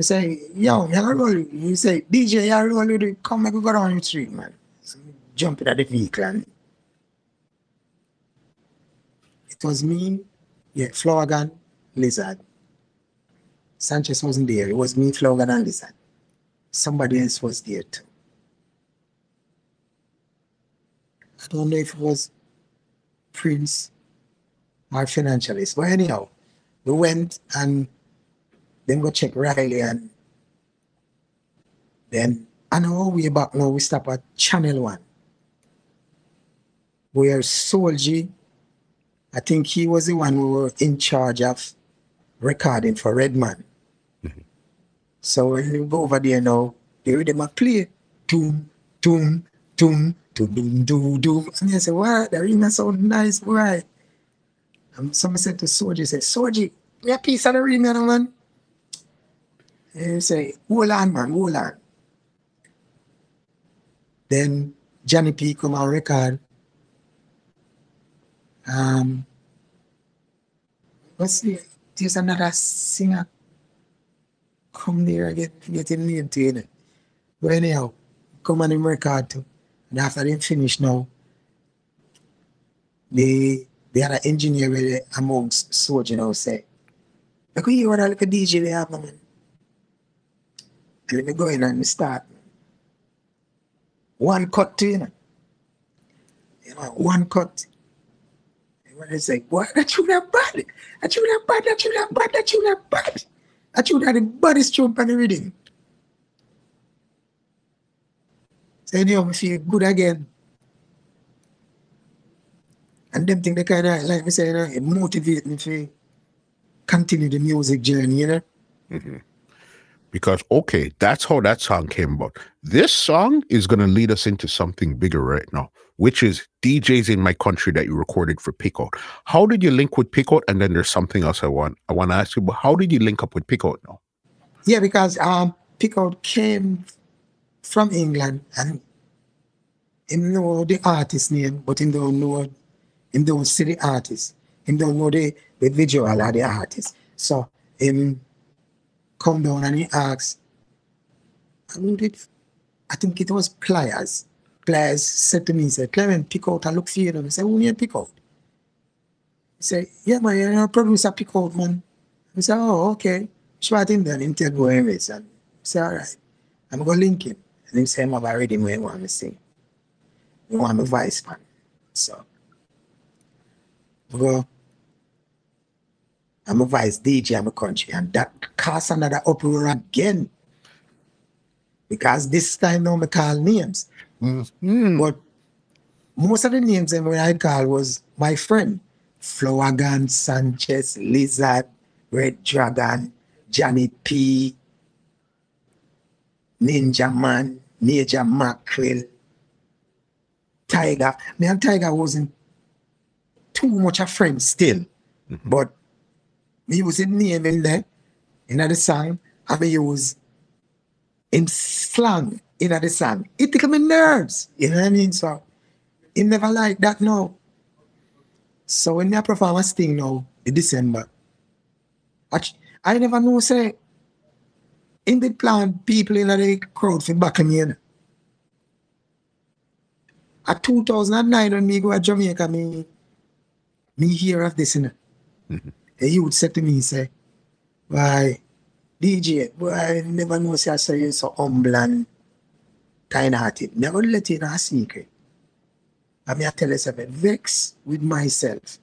say, yo. You say, DJ, rolling. Come and go down the street, man. So jump in the vehicle and it was me, yeah, Flourgon, Lizard. Sanchez wasn't there. It was me, Flourgon, and Lizard. Somebody else was there too. I don't know if it was Prince or Financialist. But anyhow, we went and then go check Riley and then on our way back now we stop at Channel One. Where Soul G I think he was the one who was in charge of recording for Redman. Mm-hmm. So when you go over there now, the rhythm a play. Doom, doom, doom, doom, doom, doom, doom. And I say, what? The arena sound nice, boy. And someone said to Soji, say, Soji, me a piece of the arena, man. And say, hold on, man, on. Then Johnny P come on record. Um, what's the, there's another singer come there and get, get him name to you. But anyhow, come on him record too. And after they finish now, they they had an engineer with amongst Soji now say, Look at you what a little DJ they have, man. And let me go in and start. One cut to you know. You know, one cut. And they say, Boy, that you that bad. That you that bad, that you that bad, that you that bad. That you that the baddest jump on the rhythm. So anyhow, I feel good again. And them thing they kind of, like me say, you know, it motivate me to continue the music journey, you know. Mm-hmm. Because okay, that's how that song came about. This song is going to lead us into something bigger right now, which is DJs in my country that you recorded for Pickout. How did you link with Pickout? And then there's something else I want I want to ask you. But how did you link up with Pickout now? Yeah, because um Pickout came from England and him know the artist name, but him don't know him don't see the artist. Him don't know the, the visual of the artist. So him come down and he asks, I mean, I think it was Pliers. Pliers said to me, he said, Clement, pick out and look for you. And I said, who need pick out? He said, yeah, man, you're a producer, pick out, man. I said, oh, okay. Short him then, him tell go anyways. And I said, all right. I'm going to link him. And he said, I'm already where you want to sing. You want me voice, man. So, I go, I'm a vice DJ, I'm a country, and that caused another uproar again. Because this time now I call names. Mm-hmm. But most of the names that I call was my friend. Flourgon, Sanchez, Lizard, Red Dragon, Johnny P, Ninja Man, Major Mackerel, Tiger. Me and Tiger wasn't too much a friend still. Mm-hmm. But me use his name in there, in the song, and me use him slang in the song. It tickle my nerves. You know what I mean? So he never like that now. So when I perform a thing now in December, I, I never know say in the plan people in the crowd for back me. Know. At 2009 when me go to Jamaica, me me hear of this, you know. Mm-hmm. And he would say to me, he say, why, DJ, I never know say I say you're so humble and kind-hearted. Never let you in a secret. I mean, I tell you something, vex with myself.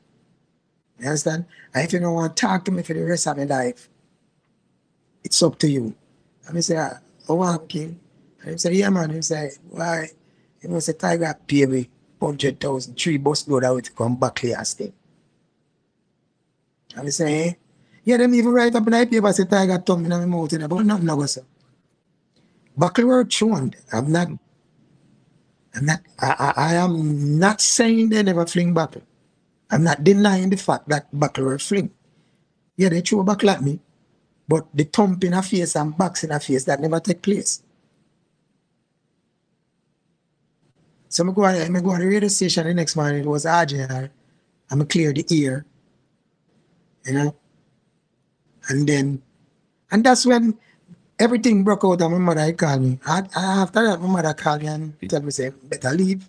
You understand? And if you don't want to talk to me for the rest of my life, it's up to you. I say, ah, oh, I'm king. And he say, yeah, man. He say, why? He must say, Tiger pay me 100,000, three bus load out to come back here and stay. And I say, eh? Yeah, them even write up in the paper, say Tiger tongue in my mouth, know, but nothing no so. Word shown. I'm not, I'm not, I, I, I am not saying they never fling buckle. I'm not denying the fact that buckle were fling. Yeah, they throw buckle at me, but the thump in a face and box in a face, that never take place. So I go, I go on the radio station the next morning, it was RJR. I'm clear the ear, you know. And then, and that's when everything broke out and my mother called me. I, I- after that, my mother called me and tell me, say, better leave.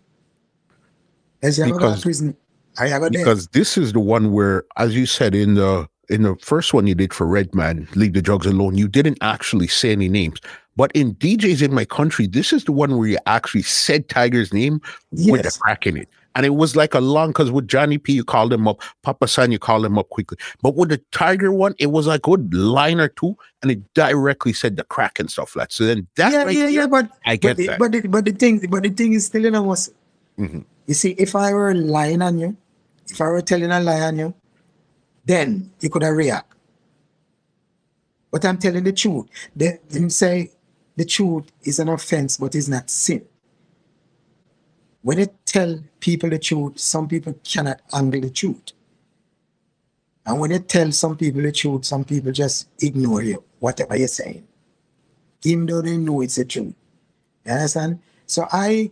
I say, I go to Because- prison. I go because this is the one where, as you said in the in the first one you did for Redman, Leave the Drugs Alone, you didn't actually say any names. But in DJs in my country, this is the one where you actually said Tiger's name with the Yes. crack in it. And it was like a long because with Johnny P, you called him up, Papa San, you called him up quickly. But with the Tiger one, it was like a good line or two, and it directly said the crack and stuff like that. So then that yeah, right yeah, yeah, but I get but the, that. but the, but the thing but the thing is still you know was Mhm. you see if I were lying on you, if I were telling a lie on you, then you could have react. But I'm telling the truth. They, them say the truth is an offense, but it's not sin. When they tell people the truth, some people cannot handle the truth. And when you tell some people the truth, some people just ignore you, whatever you're saying. Even though they know it's the truth. You understand? So I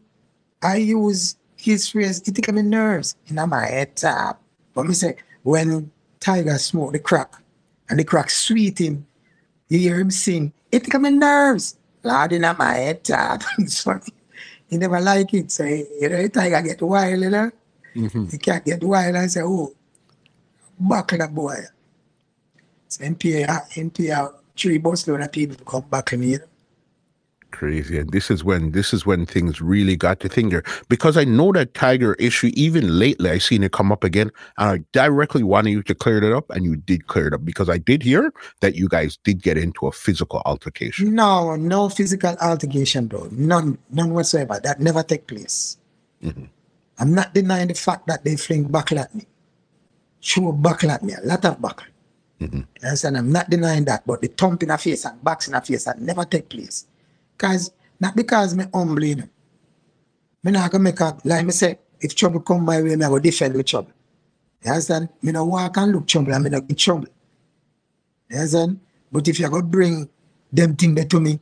I use his phrase, it me nerves in my head top. But me say, when Tiger smoke the crack and the crack sweet him, you hear him sing, it me nerves. Lord in my head top. so he never like it. So you know, Tiger get wild, you know? Mm-hmm. He can't get wild and say, oh, buckle that boy. So NPA, NPA, three bus load of people come back me, you know? Crazy. And this is when this is when things really got to finger because i know that tiger issue even lately i seen it come up again and i directly wanted you to clear it up and you did clear it up because i did hear that you guys did get into a physical altercation. No no physical altercation bro. None none whatsoever. That never take place. Mm-hmm. i'm not denying the fact that they fling buckle at me. Sure buckle at me. A lot of buckle. Mm-hmm. yes, and i'm not denying that but the thump in the face and box in the face that never take place Cause not because me humble, you know. Me not gonna make like me say, if trouble come my way, me I go defend with trouble. You understand? Me no walk and look trouble and me not get trouble. You understand? But if you go bring them thing there to me,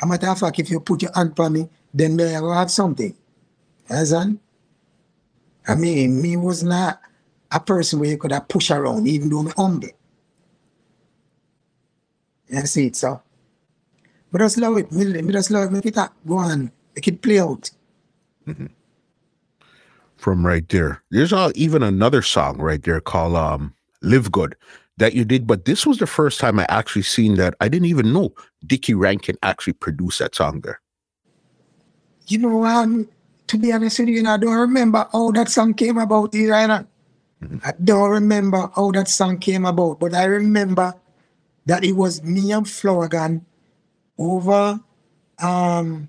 a matter of fact, if you put your hand on me, then me I go have something. You understand? I mean, me was not a person where you could have push around, even though me humble. You see it, so but just love it. Me, me just love it. Make it go on. Make it play out. Mm-hmm. From right there. There's even another song right there called um, Live Good that you did, but this was the first time I actually seen that. I didn't even know Dickie Rankin actually produced that song there. You know, um, to be honest with you, I don't remember how that song came about either. Mm-hmm. I don't remember how that song came about, but I remember that it was me and Flourgon over um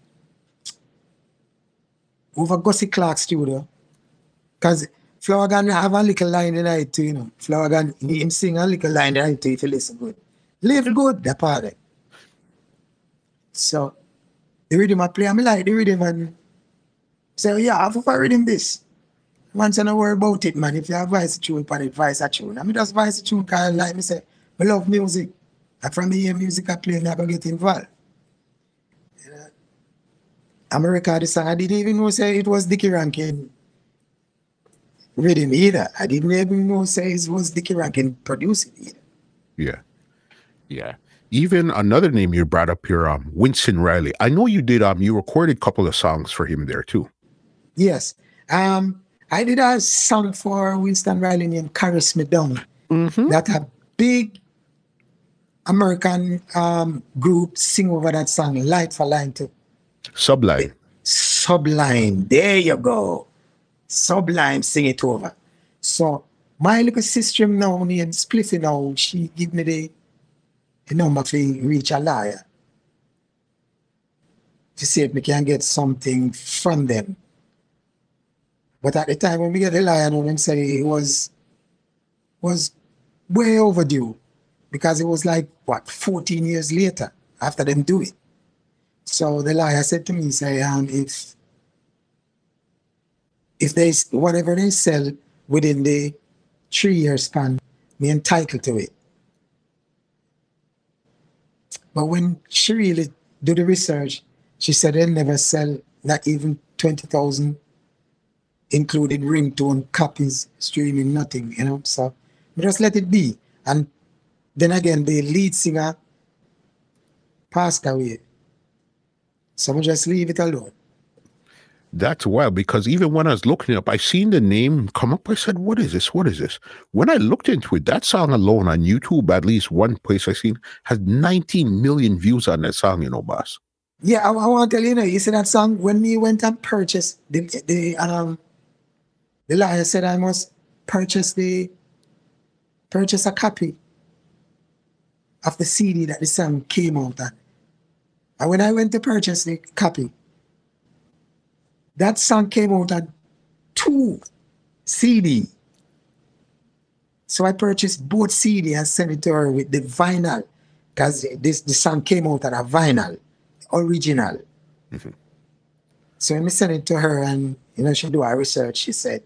over Gussie Clark studio. Cause Flourgon have a little line in it too, you know. Flourgon him sing a little line in it too if you listen good. Live good, that part of it. So the rhythm I play, I'm like the rhythm and say, so, yeah, I've a rhythm this. Once I don't worry about it, man. If you have voice tune, put it voice a tune. I mean just voice tune cause like me say, I love music. And from hear music I play, I go get involved. America the song. I didn't even know say it was Dickie Rankin rhythm either. I didn't even know say it was Dickie Rankin producing it. Yeah. Yeah. Even another name you brought up here, um, Winston Riley. I know you did um you recorded a couple of songs for him there too. Yes. Um I did a song for Winston Riley named Caress Me Down. Mm-hmm. That a big American um, group sing over that song, Light for Line too. Sublime. Sublime. There you go. Sublime, sing it over. So my little sister now named Spliffy now, she give me the, the number to reach a liar. To see if we can get something from them. But at the time when we get the liar, them say it was was way overdue because it was like what 14 years later after them do it. So the lawyer said to me, say, um, if if they whatever they sell within the three year span, me entitled to it. But when she really do the research, she said they'll never sell not even twenty thousand, including ringtone copies, streaming, nothing, you know. So just let it be. And then again, the lead singer passed away. Someone just leave it alone. That's wild because even when I was looking up, I seen the name come up. I said, "What is this? What is this?" When I looked into it, that song alone on YouTube, at least one place I seen, has 19 million views on that song. You know, boss. Yeah, I, I want to tell you, you know, you see that song when we went and purchased the the um the liar said I must purchase the purchase a copy of the CD that the song came out on. And when I went to purchase the copy, that song came out on two CD. So I purchased both CD and sent it to her with the vinyl because this the song came out on a vinyl, original. Mhm. So when we sent it to her and you know she do her research, she said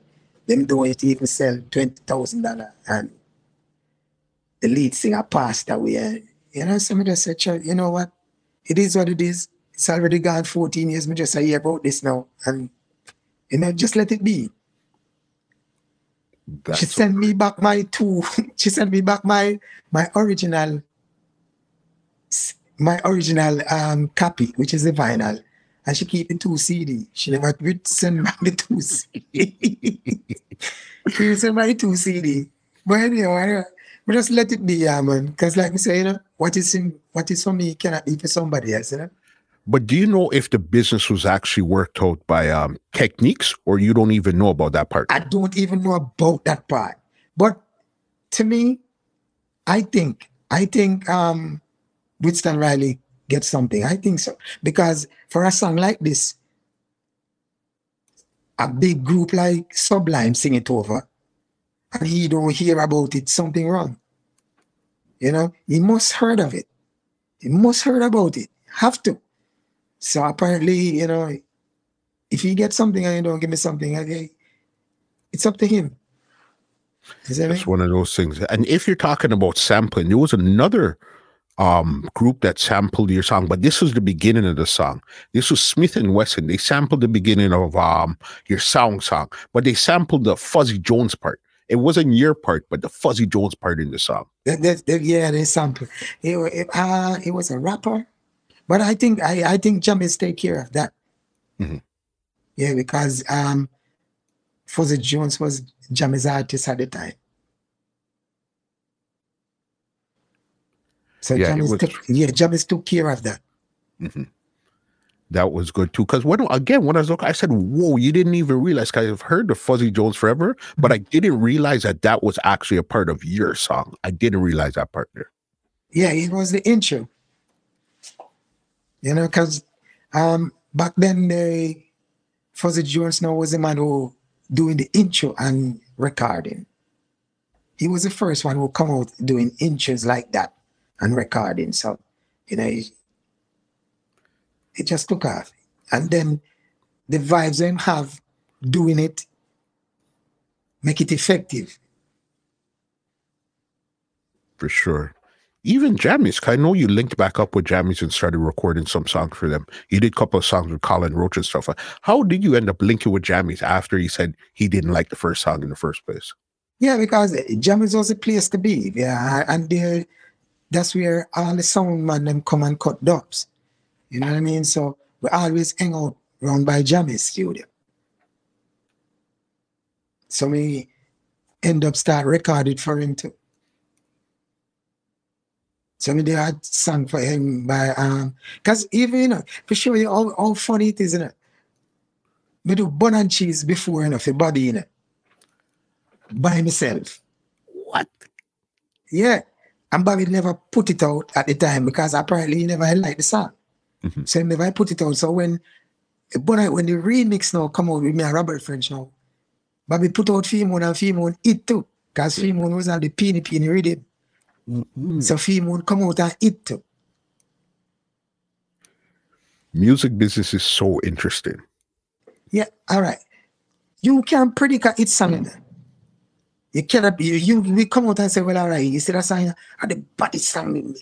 them doing it even sell twenty thousand dollar and the lead singer passed away. You know, so me just said, you know what? It is what it is. It's already gone 14 years. Me just say hear about this now. And you know, just let it be. That's she sent me back my two. she sent me back my my original my original um copy, which is the vinyl. And she keep the two CD. She never would send back the two CD. she would send back the two CD. But anyway, we just let it be, yeah, man. Because like we say, you know, what is in what is for me cannot be for somebody else, you know. But do you know if the business was actually worked out by um, techniques, or you don't even know about that part? I don't even know about that part. But to me, I think I think um Winston Riley gets something. I think so. Because for a song like this, a big group like Sublime sing it over, and he don't hear about it, something wrong. You know, he must heard of it. He must heard about it. Have to. So apparently, you know, if he get something and you don't give me something, okay, it's up to him. You see what I? It's one of those things. And if you're talking about sampling, there was another um group that sampled your song, but this was the beginning of the song. This was Smif-N-Wessun. They sampled the beginning of um your song song, but they sampled the Fuzzy Jones part. It wasn't your part, but the Fuzzy Jones part in the song. Yeah, there's sample. It, it, uh, it was a rapper, but I think I, I think Jammy's take care of that. Mhm. Yeah, because um, Fuzzy Jones was Jammy's artist at the time. So Yeah, Jammy's took yeah Jammy's took care of that. That was good too. Because when again, when I was looking, I said, "Whoa!" You didn't even realize. Cause I've heard the Fuzzy Jones forever, but I didn't realize that that was actually a part of your song. I didn't realize that part there. Yeah, it was the intro. You know, because um, back then the Fuzzy Jones now was the man who doing the intro and recording. He was the first one who come out doing intros like that and recording. So, you know, it, it just took off. And then the vibes them have doing it make it effective. for sure. Even Jammy's, I know you linked back up with Jammy's and started recording some songs for them. You did a couple of songs with Colin Roach and stuff. How did you end up linking with Jammy's after he said he didn't like the first song in the first place? Yeah, because Jammy's was a place to be. Yeah, and there, that's where all the sound man them come and cut dubs. You know what I mean? So we always hang out around by Jammy's studio. So we end up start recorded for him too. So we did a song for him by um because even you know, for sure you how, how funny it is, you know. Me do bun and cheese before you know, for Bobby, you know. By myself. What? Yeah. And Bobby never put it out at the time because apparently he never liked the song. Mhm. So he never put it out. So when but I- when the remix now come out with me and Robert French now, but we put out Femon and Femon it too. Because Femon was on the peeny peeny rhythm. So Femon come out and it too. Music business is so interesting. Yeah, all right. You can predict a hit song. in. You cannot be, you, you we come out and say, well, all right, you see that song, and the body song,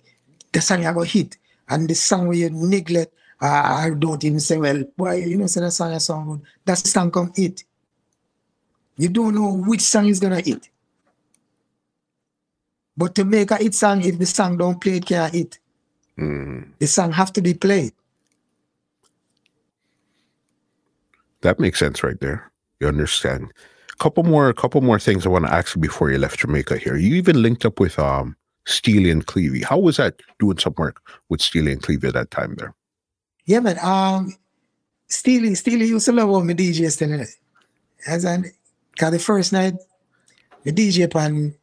the song I go hit, and the song where you neglect, uh, I don't even say, well, boy, you know, say that song is song good. That's the song come hit. You don't know which song is gonna hit. But to make a hit song, if the song don't play, it can't hit. Mm, The song have to be played. that makes sense right there. You understand. Couple more, a couple more things I want to ask you before you left Jamaica. Here, you even linked up with um Steely and Clevey. How was that doing some work with Steely and Clevey at that time there? Yeah, man. Um, Steely, Steely used to love how me DJ in it. As an, cause the first night, the DJ pan,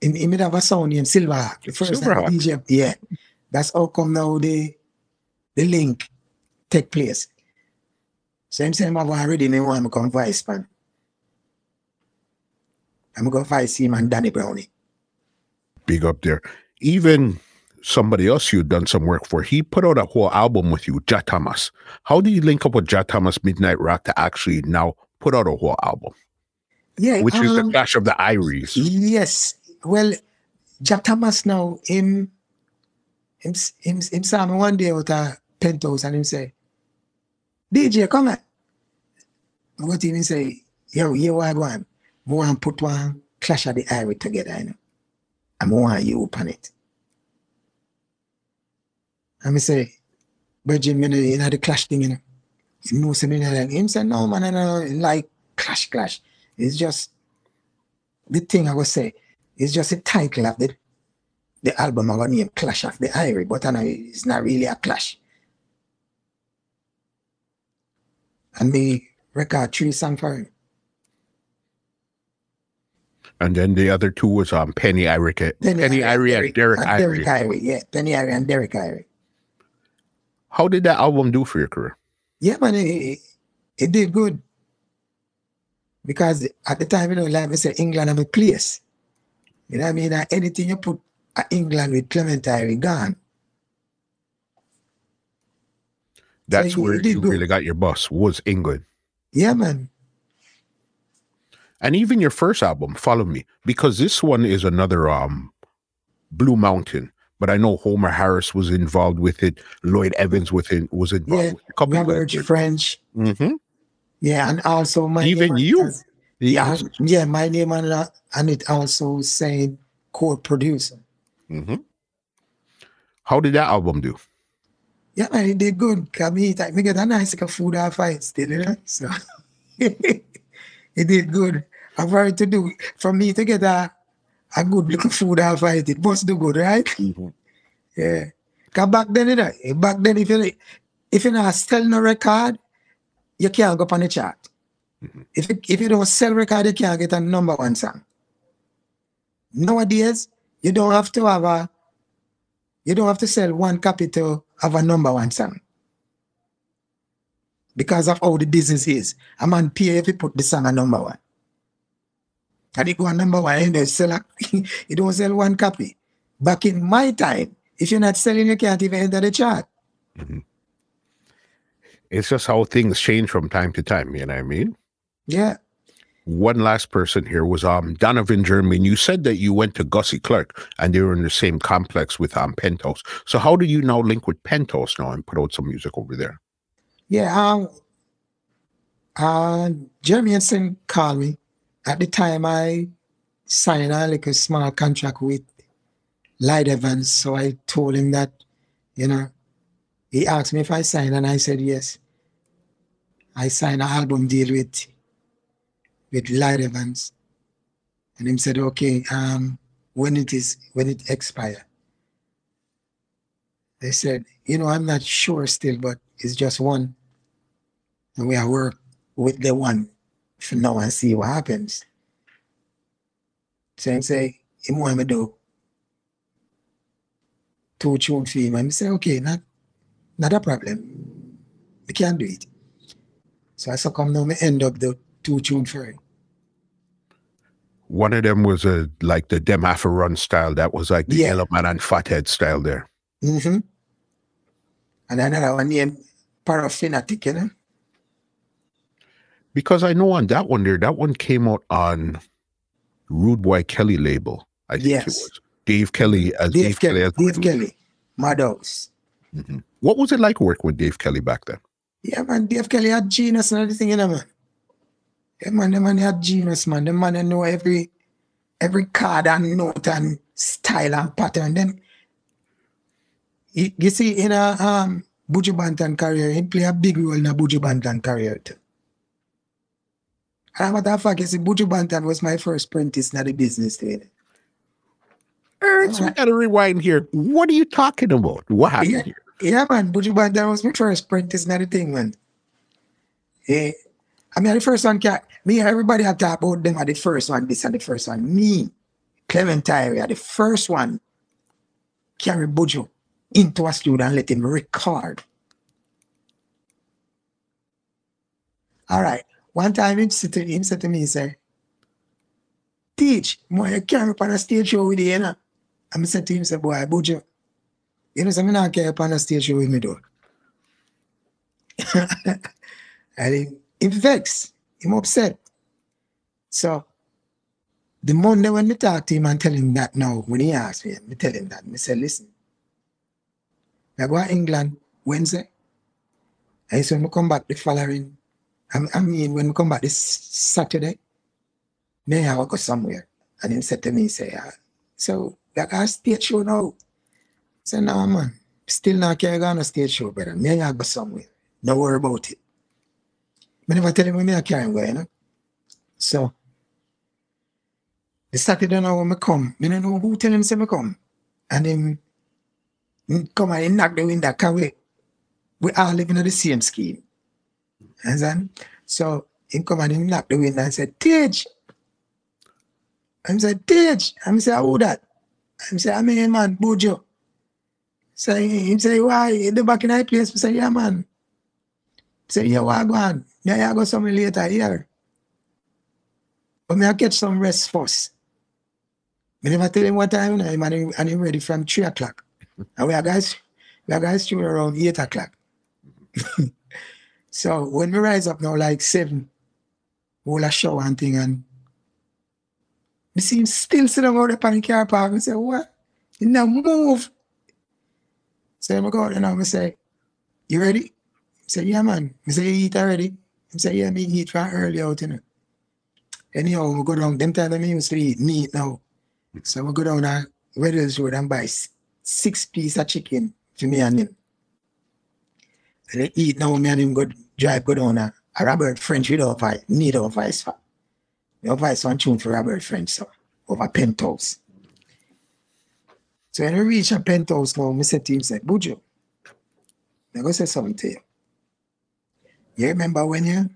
he, he made have a sound named Silverhawk. The first night, the DJ, yeah. That's how come now the, the link take place. So I'm saying, I'm already know I'm going to vice pan. I'm going to vice him and Danny Browne. Big up there. Even somebody else you've done some work for. He put out a whole album with you, Jah Thomas. How do you link up with Jah Thomas Midnight Rock to actually now put out a whole album? Yeah, Which is the um, clash of the Iries. Yes. Well, Jah Thomas now, him, him, him, him saw me one day with a penthouse and him say, DJ, come on. I go to him and say, yo, what I want? I want to put one Clash of the Irie together, you know. And I want you open it. And me say, Virgin, you know, you know the Clash thing, you know. You know something like him say, no, man, I don't like Clash, Clash. It's just the thing I would say, it's just a title of the the album I got name Clash of the Irie, but I know it's not really a clash. And me record three songs for him. And then the other two was um Penny Irie, Penny, Irie and Derek and Irie. Derek Irie, yeah. Penny Irie and Derek Irie. How did that album do for your career? Yeah, man, it, it, did good. Because at the time, you know, like I said, England have a place. You know what I mean? Anything you put at England with Clement Irie gone. That's So where you good. really got your bus was England. Yeah, man. And even your first album, Follow Me, because this one is another um Blue Mountain. But I know Homer Harris was involved with it. Lloyd Evans with it was involved. Yeah, with couple of Robert French. hmm Yeah, and also my Even you. has- Yeah, yeah, my name on that, and it also saying co-producer. hmm How did that album do? Yeah, man, it did good. Cause me, like, me get a nice like, food off fight still, you know? So it did good. I'm very to do for me to get a, a good looking food off fight. It must do good, right? Mm-hmm. Yeah. Cause back then, you know, back then, if you if you not sell no record, you can't go up on the chart. Mm-hmm. If you, if you don't sell record, you can't get a number one song. Nowadays, you don't have to have a you don't have to sell one copy to have a number one song. Because of how the business is. A man pay if you put the song a number one. And it go on number one and they sell a, you don't sell one copy. Back in my time, if you're not selling, you can't even enter the chart. It's just how things change from time to time, you know what I mean? Yeah. One last person here was um Donovan Germain. You said that you went to Gussie Clark and they were in the same complex with um Penthouse. So how do you now link with Penthouse now and put out some music over there? Yeah, um, uh, Jeremy Henson called me. At the time, I signed a like a small contract with Lloyd Evans. So I told him that, you know, he asked me if I signed, and I said yes. I signed an album deal with with Lloyd Evans, and him said, okay, um, when it is when it expire. They said, you know, I'm not sure still, but it's just one. And we are work with the one for now and see what happens. So I say, him want me do two tune for him. And I say, okay, not not a problem. We can do it. So I saw come now me end up the two tune for him. One of them was a like the Dem Run style. That was like the Yeah. Yellowman and Fathead style there. Mm-hmm. And another one named Paraffinatic, you know? Because I know on that one there, that one came out on Rude Boy Kelly label. I think it Yes. was. Dave Kelly as Dave, Dave, Kelly. as- Dave Kelly. Mad House. Mhm. What was it like working with Dave Kelly back then? Yeah, man, Dave Kelly had genius and everything, you know, man. Yeah, man, the man had genius, man. The man they know every every card and note and style and pattern. Then you, you see in a um Buju Banton career, he play a big role in a Buju Banton career too. And matter of fact, you see, Buju Banton was my first apprentice in the business too. Ernst, we gotta rewind here. What are you talking about? What happened Yeah. here? Yeah, man. Buju Banton was my first apprentice in the thing, man. Yeah. I mean, the first one, ca- me, everybody had talk about them at the first one, this and the first one. Me, Clement Irie, are the first one carry Buju into a student, let him record. All right. One time him said to, him said to me, he said, Teach, boy, you carry up on a stage show with you, you know. I said to him, say, boy, Buju, You know, I'm not care upon the stage show with me though. and he, he vexed, him upset. So the Monday when me talk to him and tell him that now, when he asked me, me tell him that. Me say, listen, I go to England Wednesday. And so me come back the following, I, I mean, when we come back this Saturday, me I will go somewhere. And he said to me, say, uh, so like a stage show now. I said, no man, still not care on a stage show, brother. Me I go somewhere. Don't worry about it. I never tell him when me I carry go, you know. So the Saturday now when I come, I don't know who tell him say me come. And him Mm, come and he knock the window, can we? We all living in the same scheme. Understand? So he come and he knock the window and said, Tage. I said, Tage. I said, who that? I said, I mean, man, Buju. So he say, why? In the back in that place? I say, yeah, man. Say, yeah, why go on? Yeah, I go somewhere later here. But me I catch some rest first. Me never tell him what time and I'm, and I'm ready from 3 o'clock. And we are guys, we are guys to around 8 o'clock. so when we rise up now like 7, we'll a shower and thing and me see him still sitting out the pan car park and say, what? You now move. So I go and I'm say, you ready? He say, yeah man. I say, you eat already? He say, yeah, me eat from early out, you know. Anyhow, we go down, them time I used to eat meat now. So we go down a Weddell's Road and buy six piece of chicken for me and him. And they eat now, me and him go drive, go down a, a Robert French without vice, need our vice for. Your vice one tune for Robert French, so over penthouse. So when we reach a penthouse now, Mr. Team said, Buju, I'm gonna say something to you. You remember when you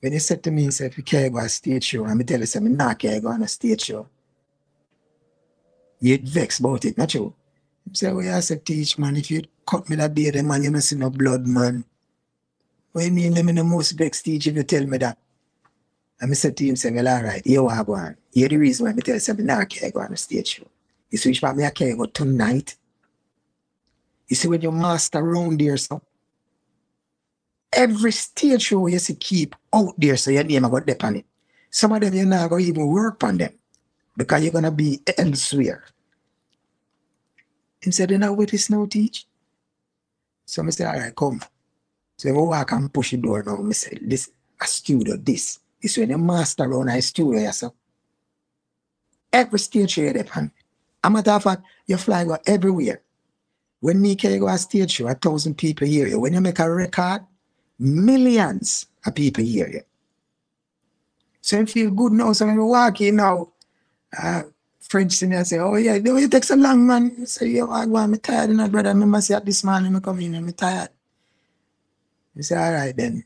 when you said to me, say, if you can't go on a stage show, and me tell you, me not can't go on a stage show. You'd vex about it, not true? He say, oh, well, I said, teach, man, if you cut me that day, then, man, you don't see no blood, man. What you mean, let me the most vex, teach, if you tell me that? And I said to him, say, well, all right, you are going. You're the reason why me tell you, something, me I can't go on a stage show. You see, which me I can't go tonight. You see, when your master around there, so every stage show you see keep out there so your name I got dip on it. Some of them you're not gonna even work on them because you're gonna be elsewhere. Him said, you know what this now teach? So I say, all right, come. So we walk and push the door now. I say, this a studio, this. This when you master around a studio yourself. Every stage show you dip on. A matter of fact, you fly go everywhere. When me can go a stage show, a thousand people hear you. When you make a record, millions of people hear you. So I feel good now. So when we walk in now, uh, French senior say, Oh yeah, don't you take so long, man. I say, Yo, I go, I'm tired, you know, brother. I remember say at this morning I come in, I'm tired. He say, All right then.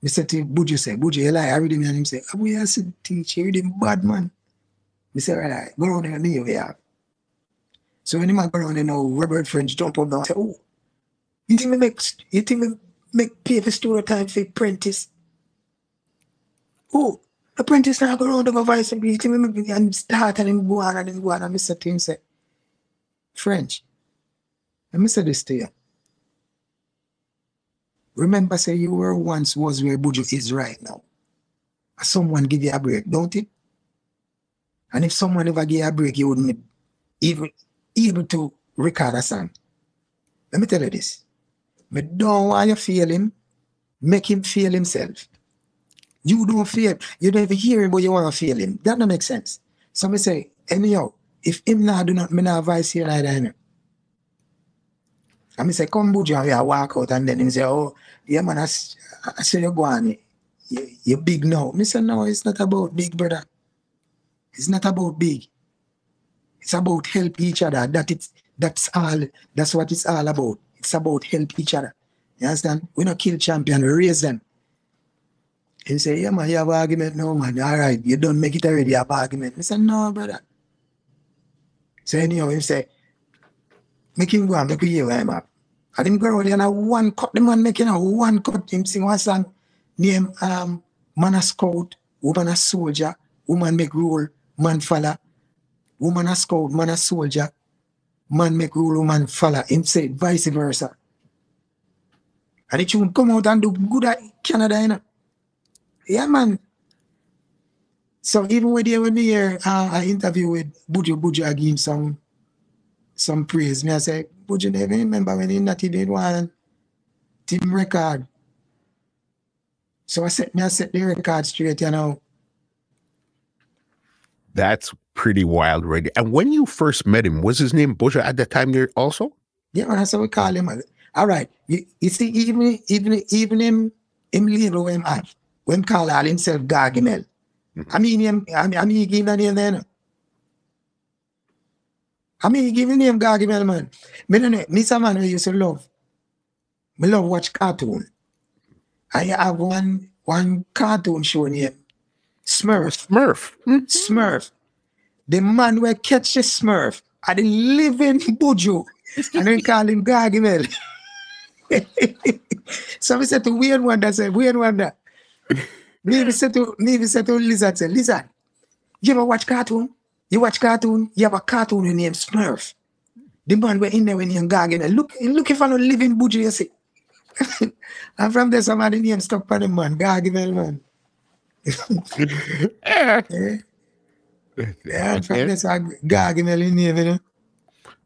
He said to Buju say, Buju, you lie, I read him and him say, Oh, yeah, I said, teach you, read him bad man. He say, All right, go around there and you have. So when him a go around there now, Robert French jump up now and say, Oh, you think me make you think me make pay for studio time for apprentice? Oh, apprentice now go around the vice and be think me make and start and then go on and go on and Mr. Tim say, French, let me say this to you. Remember, say you were once was where Buju is right now. Someone give you a break, don't it? And if someone ever give you a break, you wouldn't even able to record a song. Let me tell you this. Me don't want you feel him. Make him feel himself. You don't feel, you don't even hear him, but you want to feel him. That don't make sense. So me say, anyhow, if him now do not, me not advise here you know. And me say, come Buju, and we walk out, and then him say, oh, yeah man, I, I say you go on, you, you big now. Me say, no, it's not about big, brother. It's not about big. It's about help each other. That it's that's all. That's what it's all about. It's about help each other. You understand? We not kill champion, we raise them. He say, yeah man, you have argument no man. All right, you don't make it already, you have argument. I said, no, brother. So anyhow, he say, make him go and make you hear where I'm at. And him go out there and a one cut, the man making a one cut, him sing one song, name um man a scout, woman a soldier, woman make rule, man follow, woman a scout, man a soldier, man make rule, woman follow. Him say vice versa. And the tune come out and do good at Canada, you know. Yeah, man. So even when they when me hear uh, I interview with Buju Buju, I give him some some praise. Me I say, Buju never remember when he not did one team record. So I set me I set the record straight, you know. That's pretty wild, right? And when you first met him, was his name Buju at that time there also? Yeah, man, that's how we call him. All right. You, you see, even even even him him label him when call all himself Gargamel. Mm-hmm. I mean him I mean, I mean he give him the name eh, then. I mean give him the name Gargamel man. Me no know, me some man who used to love. Me love watch cartoon. I have one one cartoon show named Smurf. Smurf. Mm-hmm. Smurf. The man will catch the Smurf and the living Buju. and then call him Gargamel. so we said to weird one that said, weird one Maybe said to maybe said to Lizard, say, Lizard, you ever watch cartoon? You watch cartoon? You have a cartoon named Smurf. The man were in there when you're Gargamel. Look, looking for a living Buju, you see. and from there, somebody name stuck for the man, Gargamel man. Eh. Yeah. Yeah, and from there, so Gargamel in name, you know.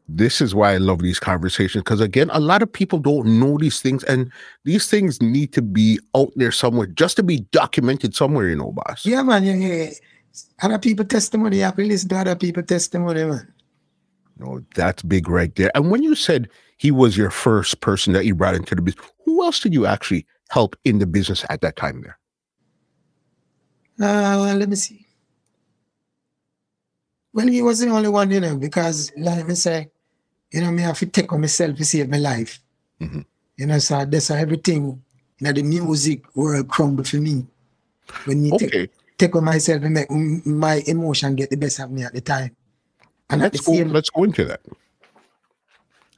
This is why I love these conversations because again, a lot of people don't know these things, and these things need to be out there somewhere just to be documented somewhere, you know, boss. Yeah, man. Yeah, yeah. Other people testimony. I to listen to other people testimony, man. No, that's big right there. And when you said he was your first person that you brought into the business, who else did you actually help in the business at that time there? Uh, well, let me see. Well, he was the only one, you know, because like me say, you know, me have to take on myself to save my life. Mhm. You know, so that's how everything, you know, the music world crumble for me. When you take Okay, take on myself and make my emotion get the best of me at the time. And let's go. same Let's go into that.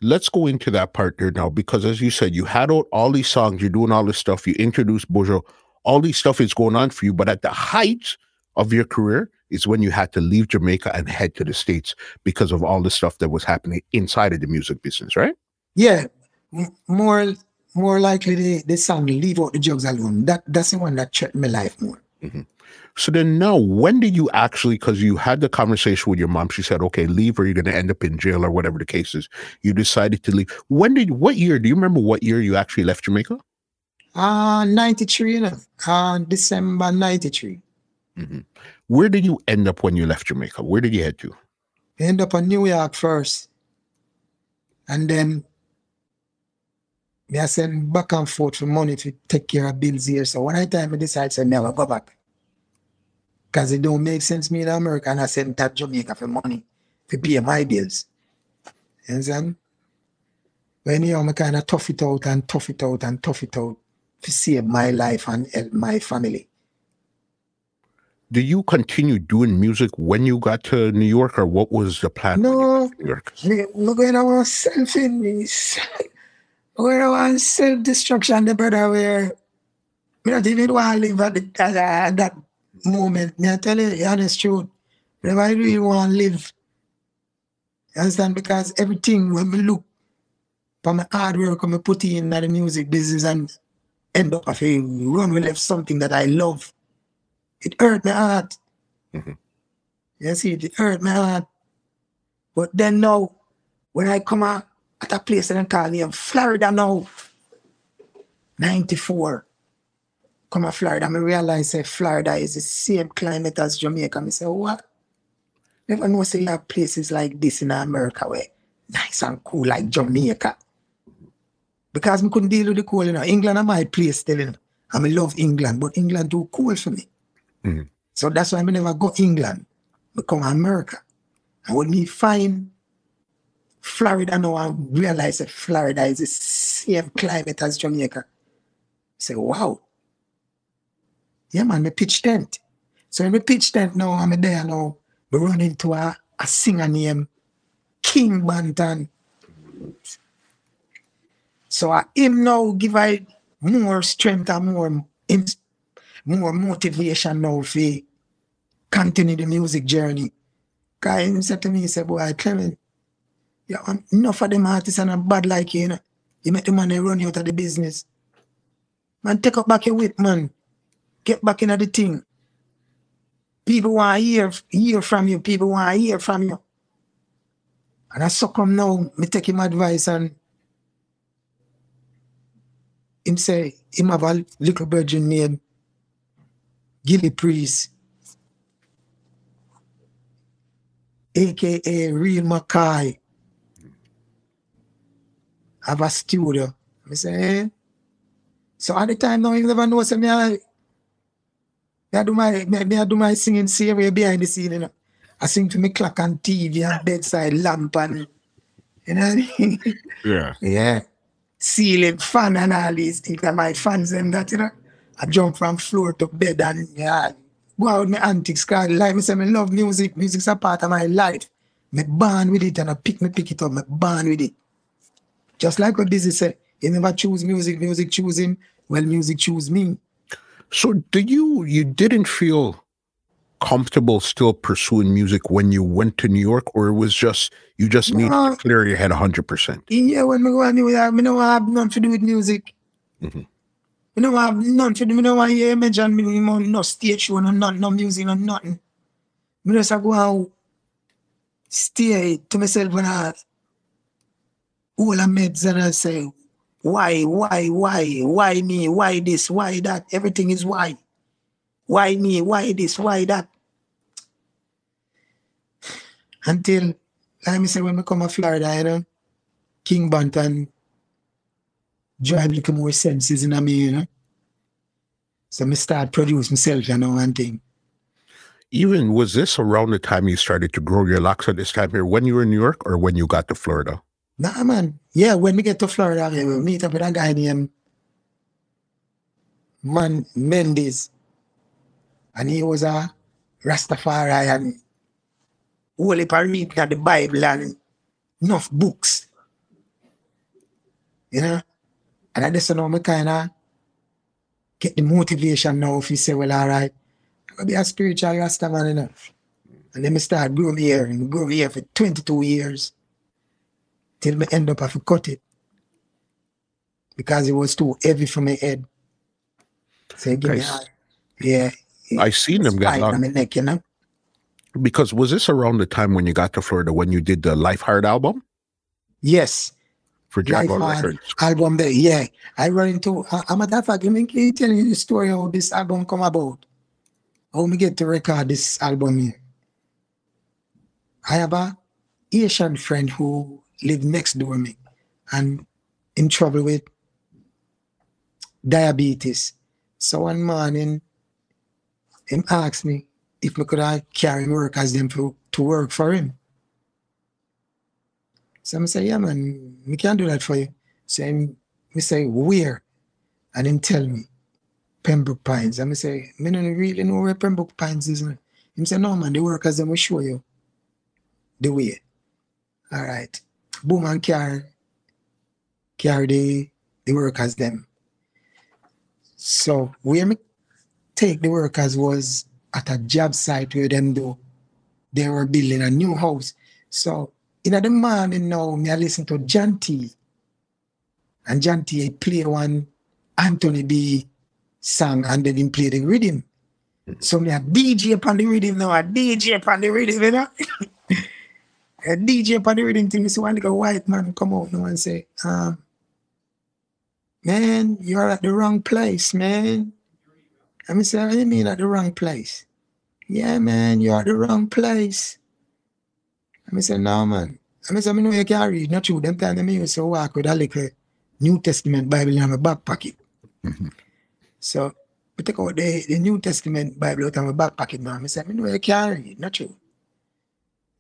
Let's go into that part there now, because as you said, you had out all these songs, you're doing all this stuff, you introduced Buju, all these stuff is going on for you. But at the height of your career is when you had to leave Jamaica and head to the States because of all the stuff that was happening inside of the music business, right? Yeah, m- more more likely the, the song leave out the drugs alone. That that's the one that threatened my life more. So then now, when did you actually, because you had the conversation with your mom, she said, okay, leave or you're going to end up in jail or whatever the case is. You decided to leave. When did, what year, do you remember what year you actually left Jamaica? Uh 93, you know. Uh December 93. Mm-hmm. Where did you end up when you left Jamaica? Where did you head to? End up in New York first. And then me I send back and forth for money to take care of bills here. So one time I decide to never go back. Because it don't make sense me in America and I send to Jamaica for money to pay my bills. You understand? But anyhow, I kind of tough it out and tough it out and tough it out to save my life and help my family. Did you continue doing music when you got to New York or what was the plan? No, got to New York? Me, me going self in this. Where I want self destruction, the brother where me not even want to live at, the, at, at that moment. Me I tell you the honest truth. If I really want to live, you understand? Because everything when me look for my hard work when me put in the music business and end up of a run with left something that I love, it hurt my heart. Mhm. You see, it hurt my heart. But then now, when I come out at a place in call me Florida now, 94. Come to Florida, I realize that Florida is the same climate as Jamaica. I say, what? Never know say you have places like this in America where nice and cool like Jamaica. Because I couldn't deal with the cold, you know. England are my place still, you know. I love England, but England too cool for me. Mhm. So that's why I never go England. I come America. And when me find Florida now I realize that Florida is the same climate as Jamaica. I say, wow. Yeah, man, me pitch tent. So when me pitch tent now, I'm there now. We run into a, a singer named King Banton. So I him now give I more strength and more more motivation now for continue the music journey. Guy he said to me, he said, boy, Clement, Yeah, um, enough of them artists and a bad like you, you know. You make the money run out of the business. Man, take up back your whip, man. Get back into the thing. People want to hear, hear from you. People want to hear from you. And I suck him now. Me take him advice and him say, him have a little virgin named Gilly Priest. AKA Real Mackay. Have a studio. I say, eh? So at the time now, you never know, so me, I, me I do my, me, me I do my singing series behind the scene, you know. I sing to me clock on TV and bedside lamp and, you know what I mean? Yeah. Yeah. Ceiling fan and all these things and my fans and that, you know. I jump from floor to bed and yeah, go out with my antics. Cause like me say, I love music. Music's a part of my life. Me born with it and I pick me pick it up. Me born with it. Just like what Busy said, he never choose music, music choose him. Well, music choose me. So do you you didn't feel comfortable still pursuing music when you went to New York, or it was just you just need No. to clear your head hundred percent? Yeah, when me go to New York, me don't have nothing to do with music. Mhm. Me don't have nothing. Me don't want to hear image and me no no stage show, no nothing, no music, no nothing. Me just go out, stay to myself when I all the meds and I say, why, why, why, why me, why this, why that? Everything is why. Why me, why this, why that? Until, like me say, when I come to Florida, you know, King Banton drive little more senses in me, you know. So I start produce myself, you know, one thing. Even was this around the time you started to grow your locks at this time here when you were in New York or when you got to Florida? Nah, man. Yeah, when we get to Florida, we meet up with a guy named Man Mendes. And he was a Rastafari and of reading of the Bible and enough books. You know? And I just know me kind of get the motivation now if you say, well, all right, I'm going to be a spiritual Rasta man, you know? And then me start growing here and grow here for 22 years till me end up have to cut it because it was too heavy for my head. So give me. Yeah. I seen them get long on my neck, you know. because was this around the time when you got to Florida when you did the Life Hard album Yes. For Life Jaguar Hard Records? album there. Yeah. I run into uh, I'm a matter of fact, let me telling you the story how this album come about. How me get to record this album here. I have a Asian friend who lived next door to me and in trouble with diabetes. So one morning, him asked me if me could I carry work as them to, to work for him. So I say, yeah, man, we can't do that for you. So me say, where? And him tell me, Pembroke Pines. And I say, me don't really know where Pembroke Pines is. man." Him say, no, man, the workers, them will show you the way. All right. Boom and carry, carry the, the workers them. So where me take the workers was at a job site where them do, they were building a new house. So in the morning now, me I listen to John T. And John T he play one Anthony B song and then him play the rhythm. So me a DJ upon the rhythm now, a DJ upon the rhythm, you know. a DJ upon the rhythm thing, so one like a white man come out now and say, um, man, you're at the wrong place, man. I mean, say, what do you mean at the wrong place? Yeah, man, you're at the wrong place. I mean, say, no, man. I mean, say, I know you can read, not true. Them time, oh, I used to walk with a little New Testament Bible in my back pocket. Mm-hmm. So, I take out the, the New Testament Bible out of my back pocket, man. I say, I know you can read, not true.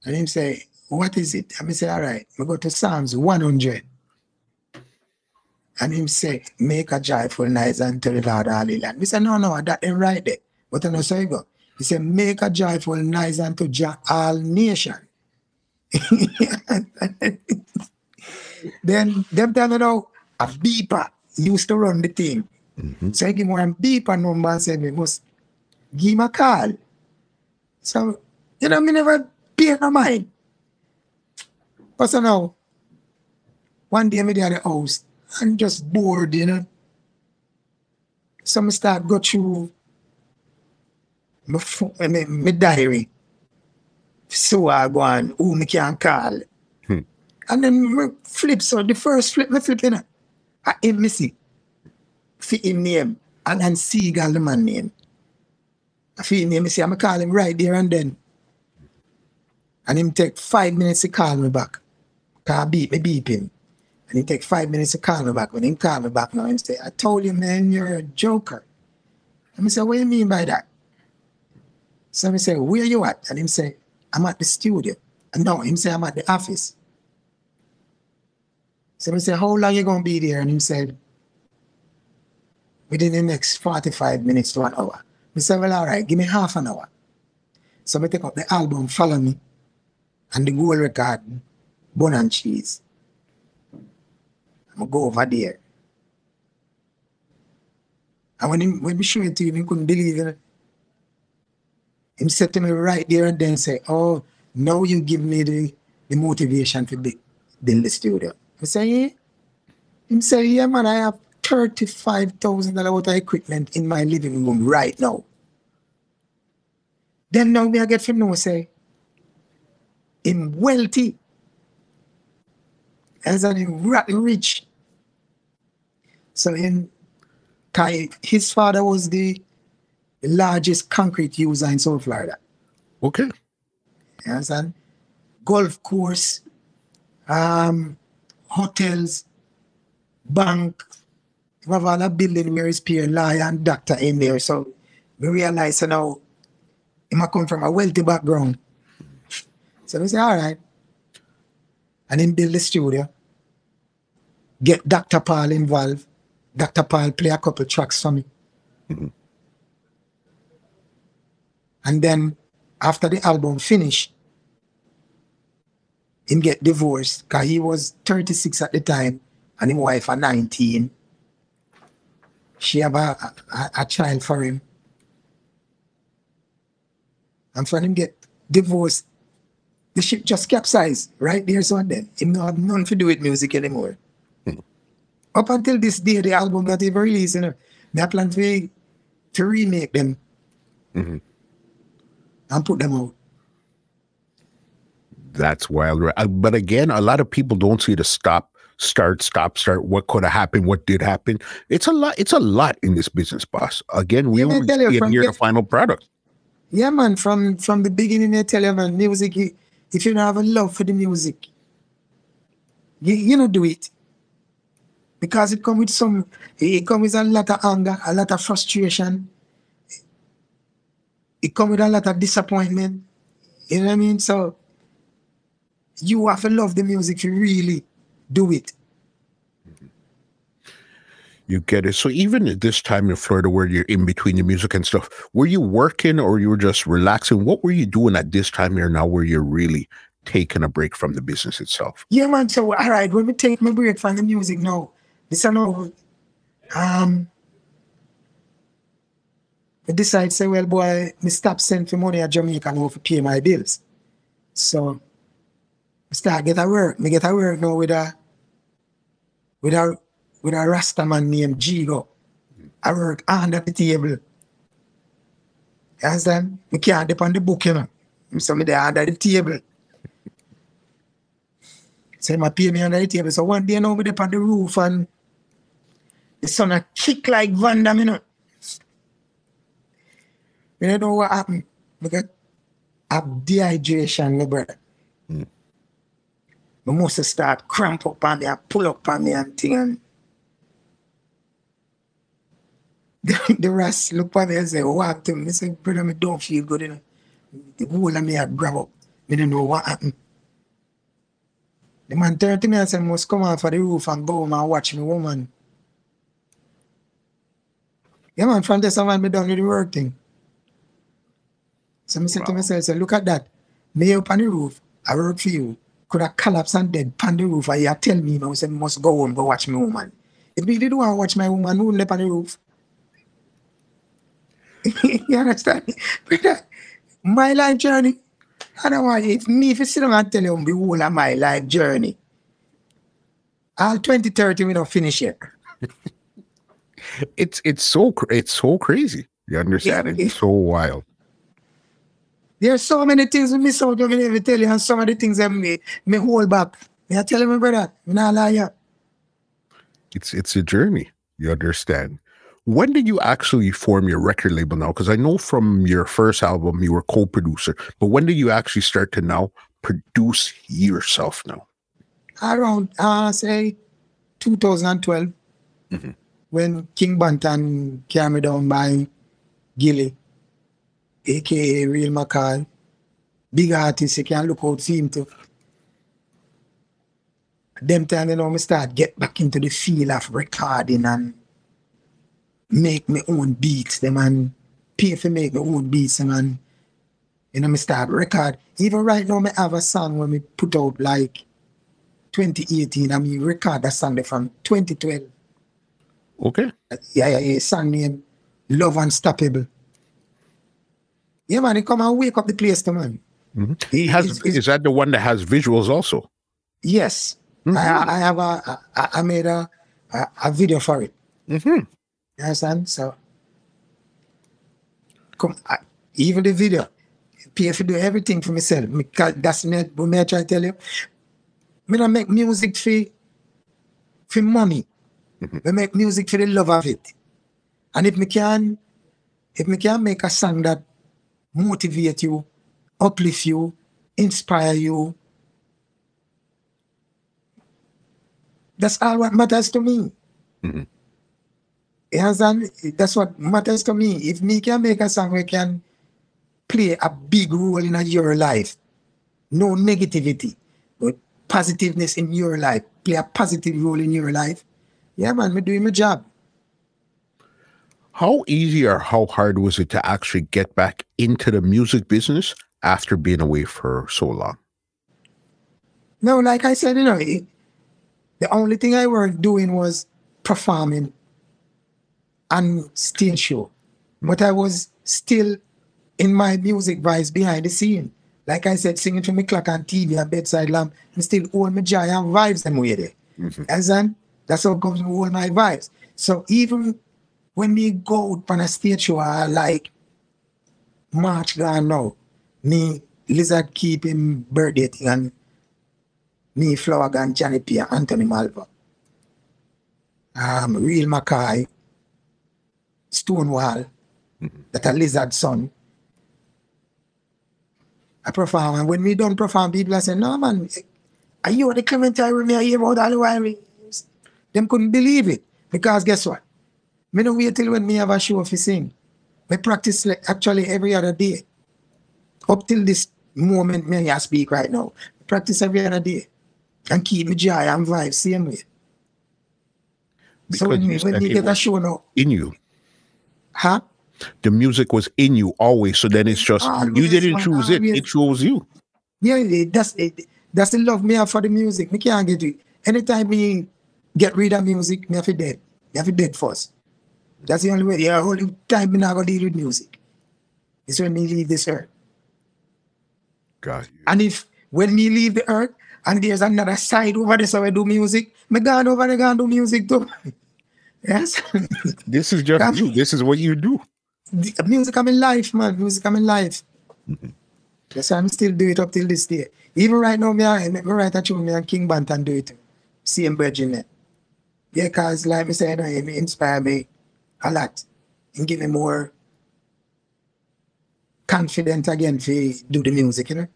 And him say, what is it? I mean, say, all right, we go to Psalms 100. And him say, make a joyful noise unto the Lord all the land. We say, no, no, that ain't right there. But I know so you go. He said, make a joyful noise unto all nation. then them tell me now, a beeper used to run the thing. Mm-hmm. So I give him one beeper number and say, me must give him a call. So, you know, me never pay no mind. But so now, one day me there at the house and just bored, you know. So me start go through my, my, my diary. So I go on who me can call. Hmm. And then me flip. So the first flip me flip, you know, I him me see. For him name. And then Seagal the man name. I feel him name, me see, I'm going to call him right there and then. And him take five minutes to call me back. Cause I beat me beep him. And he take five minutes to call me back. When he call me back now, him say, I told you, man, you're a joker. And I say, what do you mean by that? So I say, where you at? And him say, I'm at the studio. And no, him say, I'm at the office. So I say, how long you gonna be there? And him said, within the next 45 minutes to an hour. I said, well, all right, give me half an hour. So I take up the album, Follow Me, and the gold record, Bun and Cheese. I'm gonna go over there. And when, him, when we show it to him, he couldn't believe it. He said to me right there and then say, oh, now you give me the, the motivation to be, build the studio. I say, yeah. Him say, yeah, man, I have $35,000 worth of equipment in my living room right now. Then now me I get from know say, him wealthy. As an rich. So in his father was the, the largest concrete user in South Florida. Okay. You understand? Golf course, um, hotels, bank. We have all a building where is peer lawyer and doctor in there. So we realize you now he might come from a wealthy background. So we say, all right. And then build the studio. Get Dr. Paul involved. Dr. Paul play a couple tracks for me. And then after the album finished, him get divorced because he was 36 at the time and his wife at 19. She have a, a, a child for him. And for him get divorced, the ship just capsized right there. So then him not have nothing to do with music anymore. Up until this day, the album not even released, you know. I plan to, to remake them Mhm. And put them out. That's wild. Uh, But again, a lot of people don't see the stop, start, stop, start. What could have happened? What did happen? It's a lot. It's a lot in this business, boss. Again, we Yeah, only tell you see it from near the- final product. Yeah, man, from from the beginning, they tell you, man, music, if you don't have a love for the music, you, you don't do it. Because it comes with some, it comes with a lot of anger, a lot of frustration. It comes with a lot of disappointment. You know what I mean? So you have to love the music to really do it. You get it. So even at this time in Florida, where you're in between the music and stuff, were you working or you were just relaxing? What were you doing at this time here now, where you're really taking a break from the business itself? Yeah, man. So, all right, when we take my break from the music now, this I know, um, I decide say, well, boy, me stop sending money at Jamaica now to pay my bills. So, I start get a work. Me get a work now with a, with a, with a Rasta man named Jigo. I work under the table. You understand? Me can't dip on the book, you know. So me there under the table. So him a pay me under the table. So one day now we up on the roof and the sun a kick like Van Damme, you know. You don't know what happened. Got a dehydration, my brother. Mm. My muscle start cramp up on me and pull up on me and thing and the, the rest look at me and say, what happened? I say, brother, me don't feel good, you know. The whole of me had grab up. Me don't know what happened. The man turned to me and said, must come off for the roof and go home and watch me woman. Yeah, man, from this on, me done with the work thing. So I said to Wow. myself, say, look at that. Me up on the roof, I work for you. Could have collapsed and dead on the roof and you tell me, I said, must go home, go watch my woman. If me didn't want to watch my woman, who left on the roof? you understand? Brother, my life journey. I don't want if me if you sit down and tell you the whole of my life journey. all 2030 we don't finish yet. It's it's so it's so crazy. You understand? It's so wild. There's so many things we miss out. I can never tell you, and some of the things that me, me hold back. Me I tell you, my brother, me not lie you. It's it's a journey. You understand? When did you actually form your record label now? Because I know from your first album you were co-producer, but when did you actually start to now produce yourself now? Around, uh, say, 2012, Mhm. when King Bantan came me down by Gilly, aka Real Mackay, big artist, you can look out, see him too. Them time, you know, me start get back into the feel of recording and make my own beats, them and pay for make my own beats, them and you know, me start record. Even right now, me have a song when me put out like 2018, I mean, record that song from 2012. Okay. Yeah, yeah, yeah, song name Love Unstoppable. Yeah, man, it come and wake up the place, to man. Mhm. It- Has is that the one that has visuals also? yes, I, I have a, I, I made a, a, a video for it. Mm-hmm. You understand? So, come, I, even the video, pay for do everything for myself. Ca- that's me, what me I try to tell you. Me don't make music for, for money. we make music for the love of it. And if me can, if me can make a song that motivate you, uplift you, inspire you, that's all what matters to me. Mhm. You understand? That's what matters to me. If me can make a song we can play a big role in your life, no negativity, but positiveness in your life, play a positive role in your life. Yeah, man, me doing my job. How easy or how hard was it to actually get back into the music business after being away for so long? No, like I said, you know, it, the only thing I were doing was performing and stage show. But I was still in my music vibes behind the scene. Like I said, singing to me clock on TV and bedside lamp, and still hold my joy and vibes them with it. Mm-hmm. As in, that's how it comes with all my vibes. So even when we go out on a stage show, I like March gone now, me Lizard keep him birthday thing and me Flourgon, Johnny P, Anthony Malvo. Um, Real Mackay, Stonewall, that a lizard son. I perform, and when we don't perform, people are saying, No man, are you the commentary me I hear about all the while? Them couldn't believe it. Because guess what? Me don't wait till when me have a show to sing. Me practice like actually every other day. Up till this moment me I speak right now. Practice every other day. And keep me joy and vibe same way. so Because when, you me- when me it get a show now, in you. huh? The music was in you always. So then it's just you didn't choose it; it chose you. Yeah, that's it, that's the love me have for the music. Me can't get it. Anytime me get rid of music, me have to dead. Me have to dead first. That's the only way. Yeah, only time me not gonna deal with music. It's when me leave this earth. God, And if when we leave the earth and there's another side over there so I do music, me gone over there gonna do music too. yes. this is just you. This is what you do. The- music come in life, man. Music come in life. Mm-hmm. That's why I'm still do it up till this day. Even right now, me, I me write a tune, me and King Bantan do it. Same virgin there. Yeah, cause like me said, it inspire me a lot and give me more confident again to do the music, you know.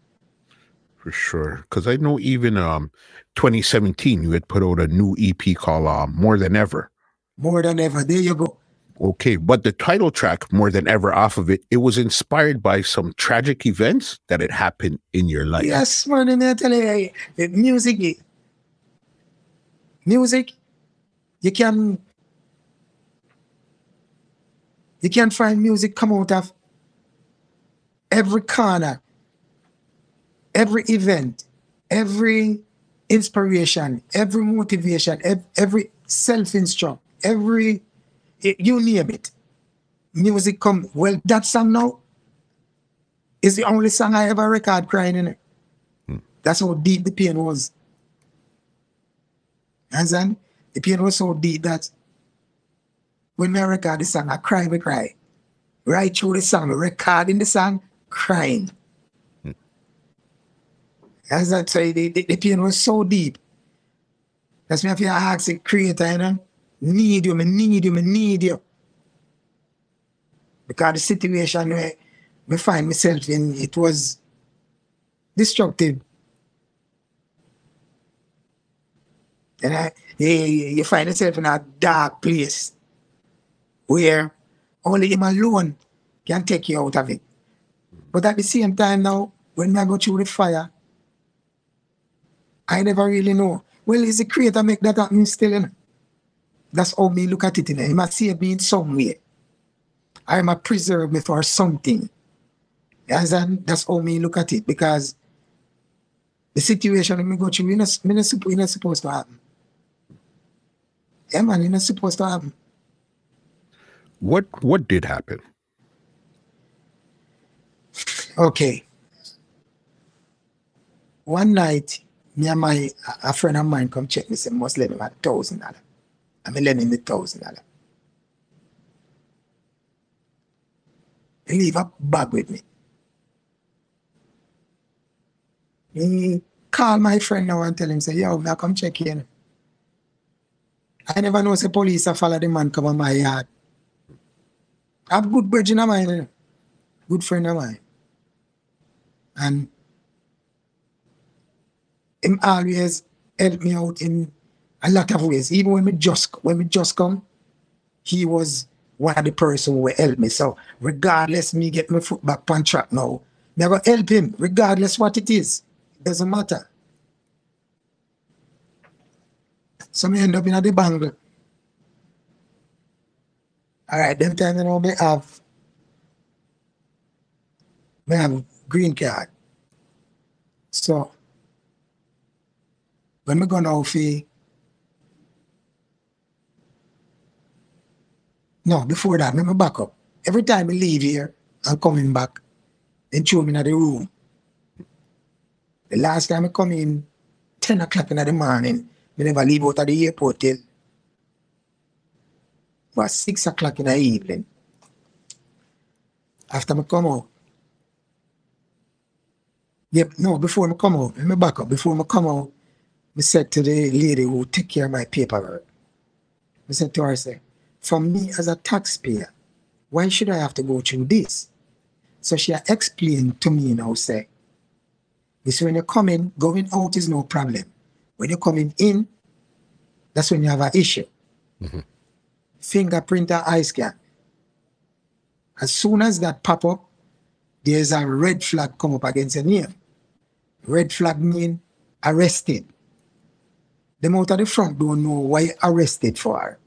For sure. Because I know even um 2017 you had put out a new EP called uh, More Than Ever. More than ever. There you go. Okay, but the title track, More Than Ever, off of it, it was inspired by some tragic events that had happened in your life. Yes, man, and I tell you, music, music, you can, you can find music come out of every corner, every event, every inspiration, every motivation, every self-instruct, every, you name it. Music come, well, that song now is the only song I ever record crying in it. Hmm. That's how deep the pain was. And then the pain was so deep that when I record the song, I cry, I cry. Right through the song, recording the song, crying. Hmm. As that say, the, the, the pain was so deep. That's me if you ask the creator, you know, need you, me need you, me need you. Because the situation where I find myself in, it was destructive. And I, you, you find yourself in a dark place where only him alone can take you out of it. But at the same time now, when I go through the fire, I never really know. Well, is the creator make that happen still? You know? That's how me look at it. You know? He must see me in some way. I am a preserve me for something. And that's how me look at it because the situation me go through, you're not, you're not, supposed to happen. Yeah, man, you're not supposed to happen. What what did happen? Okay. One night, me and my a friend of mine come check me, say must lend him a thousand dollar. I'm lend him the thousand dollar. Leave a bag with me. He call my friend now and tell him, say, yo, now come check in. I never know say police a follow the man come on my yard. I have good in mine, good friend of mine. And him always help me out in a lot of ways. Even when we just when we just come, he was one of the person who helped me. So regardless me get my foot back on track now, go help him, regardless what it is. It doesn't matter. So me end up in a the bangle. All right, them time you know me have me have green card. So when we go now for no before that, let me back up. Every time I leave here, I'm coming back. Then throw me in the room. The last time I come in, 10 o'clock in the morning, I never leave out of the airport till about 6 o'clock in the evening. After I come out, Yep, no, before I come out, let me back up. Before I come out, I said to the lady who take care of my paperwork, I said to her, I said, for me as a taxpayer, why should I have to go through this? So she explained to me now, say, this when you're coming, going out is no problem. When you're coming in, that's when you have an issue. Mm-hmm. Fingerprint or eye scan. As soon as that pop up, there's a red flag come up against your name. Red flag mean arrested. Them out of the front don't know why arrested for.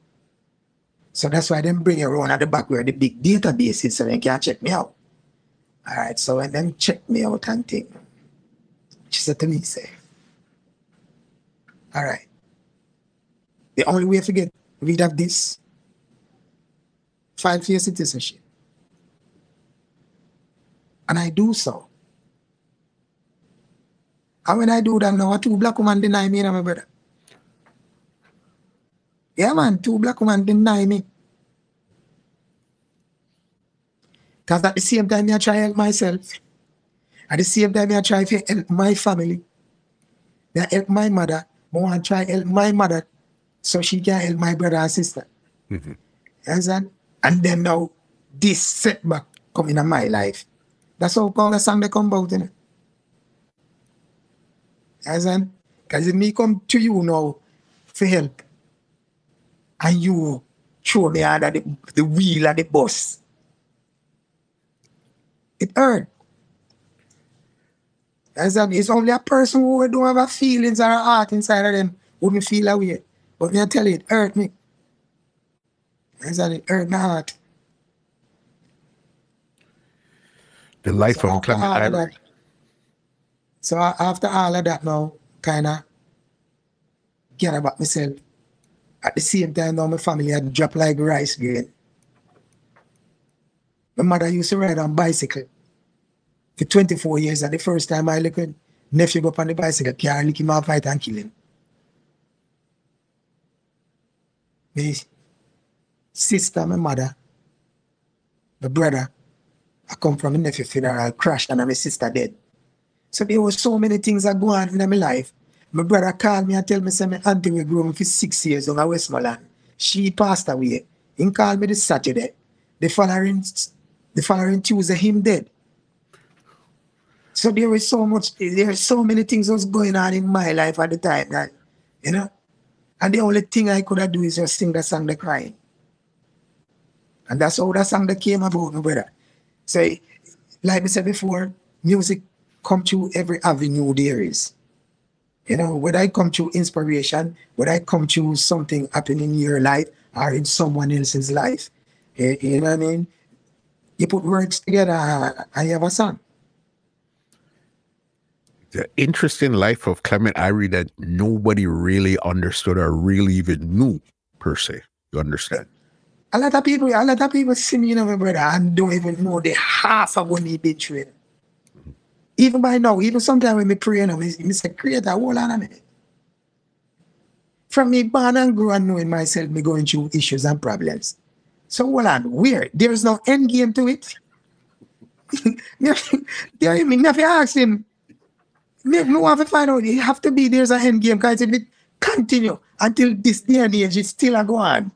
So that's why them bring you around at the back where the big database is so they can check me out. All right, so when them check me out and think, she said to me, say, all right, the only way to get rid of this, for your citizenship. And I do so. And when I do that now, two black women deny me, know, my brother. Yeah, man, two black women deny me. Because at the same time, I try help myself. At the same time, I try to help my family. I help my mother. More I want to try help my mother so she can help my brother and sister. Mm-hmm. You understand? And then now, this setback come in my life. That's how come the song they come about, know. You understand? Because me come to you now for help, and you throw me under the, the wheel of the bus, it hurt. As it's only a person who don't have a feelings or a heart inside of them wouldn't feel that way. But me I tell you, it hurt me. As it or not? The life So Clement all that, so after all of that now, kind of get about myself. At the same time now, my family had dropped like rice grain. My mother used to ride on bicycle for 24 years. And the first time I look at nephew go up on the bicycle, can't lick him off right and kill him. Sister, my mother, my brother. I come from a nephew funeral, crashed, and my sister dead. So there was so many things that go on in my life. My brother called me and tell me, say, my auntie grew up for six years on Westmoreland. She passed away. He called me this Saturday. The following, the following Tuesday, him dead. So there was so much, there were so many things was going on in my life at the time that, you know, and the only thing I could have do is just sing the song, The Crying. And that's how that song that came about, my brother. So, like I said before, music come through every avenue there is. You know, whether I come through inspiration, whether I come through something happening in your life or in someone else's life, you, you know what I mean? You put words together you have a song. The interesting life of Clement Irie that nobody really understood or really even knew, per se. You understand? A lot of people, a lot of people see me, you know, my brother, and don't even know the half of what me been through. Even by now, even sometimes when me pray, you know, me, me say, create a hold on a minute. From me born and grow and knowing myself, me going through issues and problems. So hold on, where? There's no end game to it. there, me never ask him. Me, me want to find out. It have to be there's an end game because if it continue until this day and age, it's still a go on.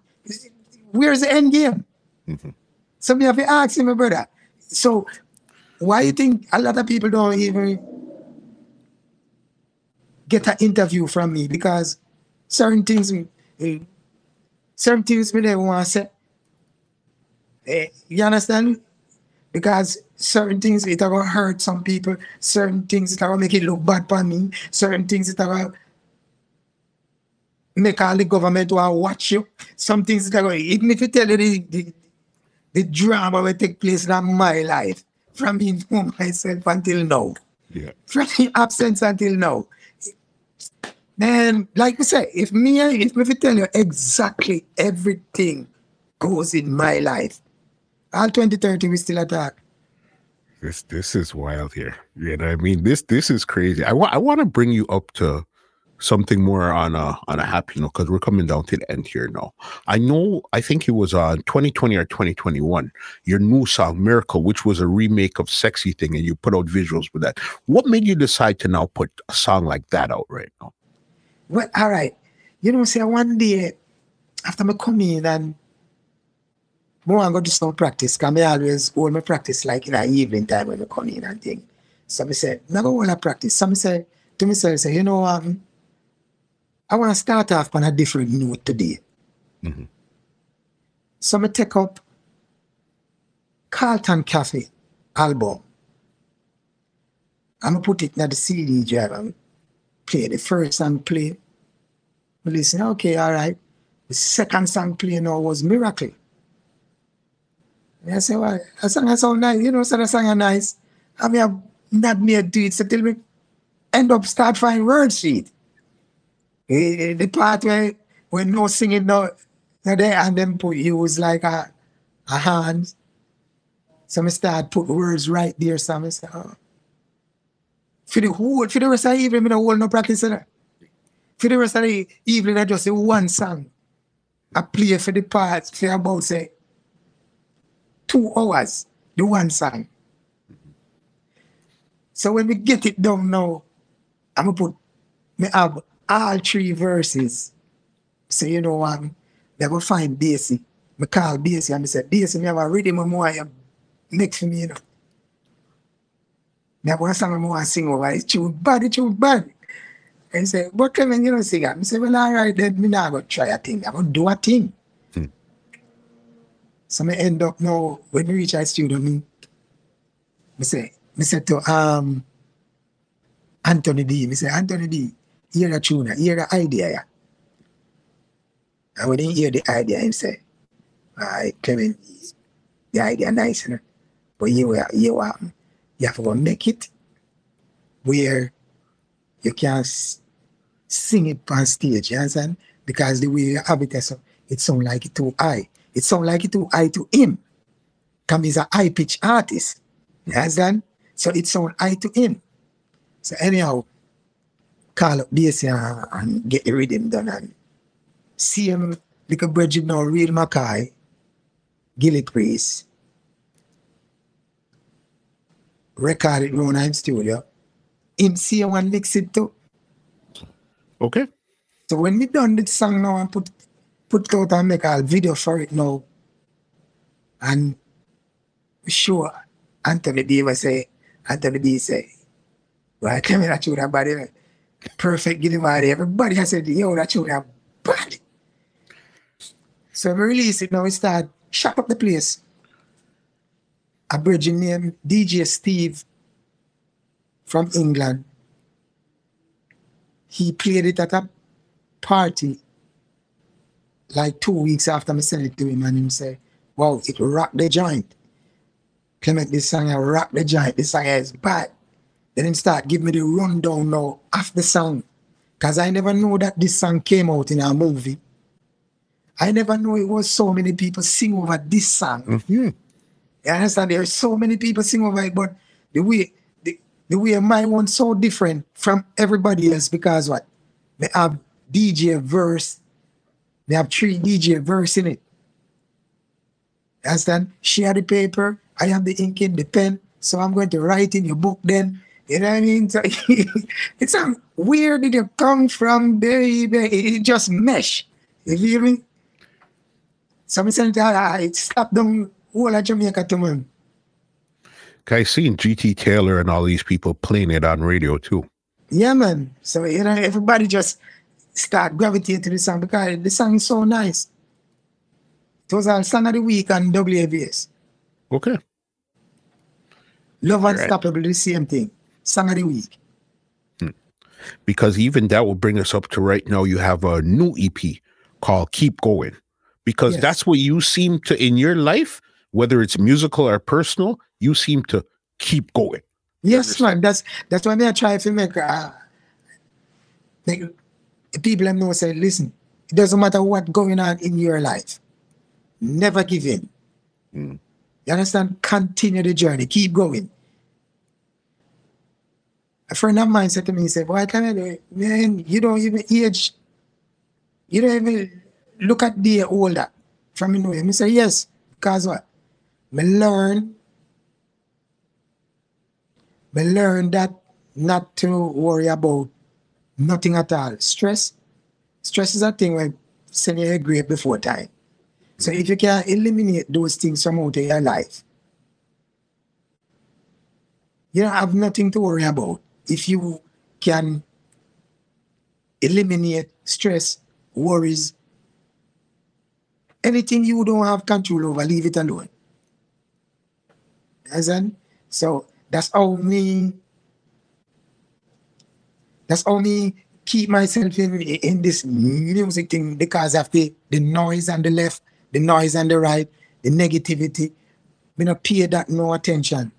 Where's the end game? Mhm. So me have to ask him, brother. So why you think a lot of people don't even get an interview from me? Because certain things we eh, certain things we never want to say. Eh, you understand? Because certain things it are gonna hurt some people, certain things it are gonna make it look bad for me, certain things it are gonna make all the government to watch you. Some things gonna even if you tell you the, the, the drama will take place in my life from me know myself until now. Yeah. From the absence until now. Man, like we say, if me if me tell you exactly everything goes in my life, all 2030 we still attack. This this is wild here. You know, I mean, this this is crazy. I want I want to bring you up to something more on a on a happy note because we're coming down to the end here now. I know. I think it was uh 2020 or 2021. Your new song "Miracle," which was a remake of "Sexy Thing," and you put out visuals with that. What made you decide to now put a song like that out right now? Well, all right. You know, say one day after me come in and more I go do some practice, because I always hold my practice like in the evening time when I come in and thing. So I said, I'm going to practice. So I said to myself, say, you know, um, I want to start off on a different note today. Mhm. So I take up Carlton Cafe album. I'm going to put it in the CD drive and play the first song play. We listen, okay, all right. The second song play now was Miracle. And I say, well, that song sound nice. You know, so the song are nice. I mean, I've not made do it so till we end up start find word sheet. Eh, The part where when no singing no, there and then put use like a, a hand. So I start put words right there. So I say, oh. For the whole, for the rest of the evening, I hold no practice it. For the rest of the evening, I just say one song. I play for the parts for about say two hours, the one song. So when we get it done now, I'm gonna put me have all three verses. So you know um they go find Basie. Me call Basie and I say, Basie, me have a rhythm more you make for me, you know. Me have one song I want to sing over. It's too bad, it's too bad. And he say, but Clement, you know, sing it. I say, well, all right, then me now go try a thing. I'm gonna do a thing. Hmm. So me end up now, when we reach our studio, me, me say, me say to um Anthony B, me say, Anthony B, hear the tune, hear the idea. Yeah. And when he hear the idea, say, I Clement, the idea nice, you know? but you, you, um, you have to make it where you can sing it on stage, you understand? Because the way you have it, so it sound like it too high. It sound like it too high to him. Come he's a high pitch artist. You understand? So it sound high to him. So anyhow, call up Basie and, and get the rhythm done and see him little Bridget now, Real Mackay, Gilly Priest, record it Rona in studio. Him see one mix it too. Okay. So when we done the song now and put put out and make a video for it now, and sure Anthony B was say, Anthony B say, right, tell me that you that body, perfect get him getting body. Everybody has said, yo, that you that body. So we release it now, we start shut up the place. A virgin named DJ Steve from England. He played it at a party like two weeks after I sent it to him and him say, wow, it rocked the joint. Clement, this song I rock the joint, this song is bad. Then him start give me the rundown now of the song. Cause I never know that this song came out in a movie. I never know it was so many people sing over this song. Mhm. You understand? There are so many people sing over it, but the way the, the way my one's so different from everybody else because what? They have DJ verse, they have three DJ verse in it. You understand? She had the paper, I have the ink in the pen, so I'm going to write in your book then. You know what I mean? So it's a where did it come from, baby? It just mesh. You feel me? So I said, I stop them all of Jamaica to me. I seen GT Taylor and all these people playing it on radio too. Yeah, man. So you know, everybody just start gravitating to the song because the song is so nice. It was our song of the week on WABS. Okay. Love Right. Unstoppable, the same thing. Song of the week. Because even that will bring us up to right now. You have a new EP called Keep Going. Because Yes. that's what you seem to in your life, whether it's musical or personal, you seem to keep going. Yes, man. That's that's why me I try to make uh, make the people them know say, listen, it doesn't matter what going on in your life. Never give in. Mm. You understand? Continue the journey. Keep going. A friend of mine said to me, he said, Why can I do it? Man, you don't even age. You don't even look at the older from you know said, Yes, because what? Me learn me learn that not to worry about nothing at all. Stress, stress is a thing where send you a before time. So if you can eliminate those things from out of your life, you don't have nothing to worry about. If you can eliminate stress, worries, anything you don't have control over, leave it alone. Understand? So that's how me that's how me keep myself in, in this music thing because of the, the noise on the left, the noise on the right, the negativity. Me not pay that no attention.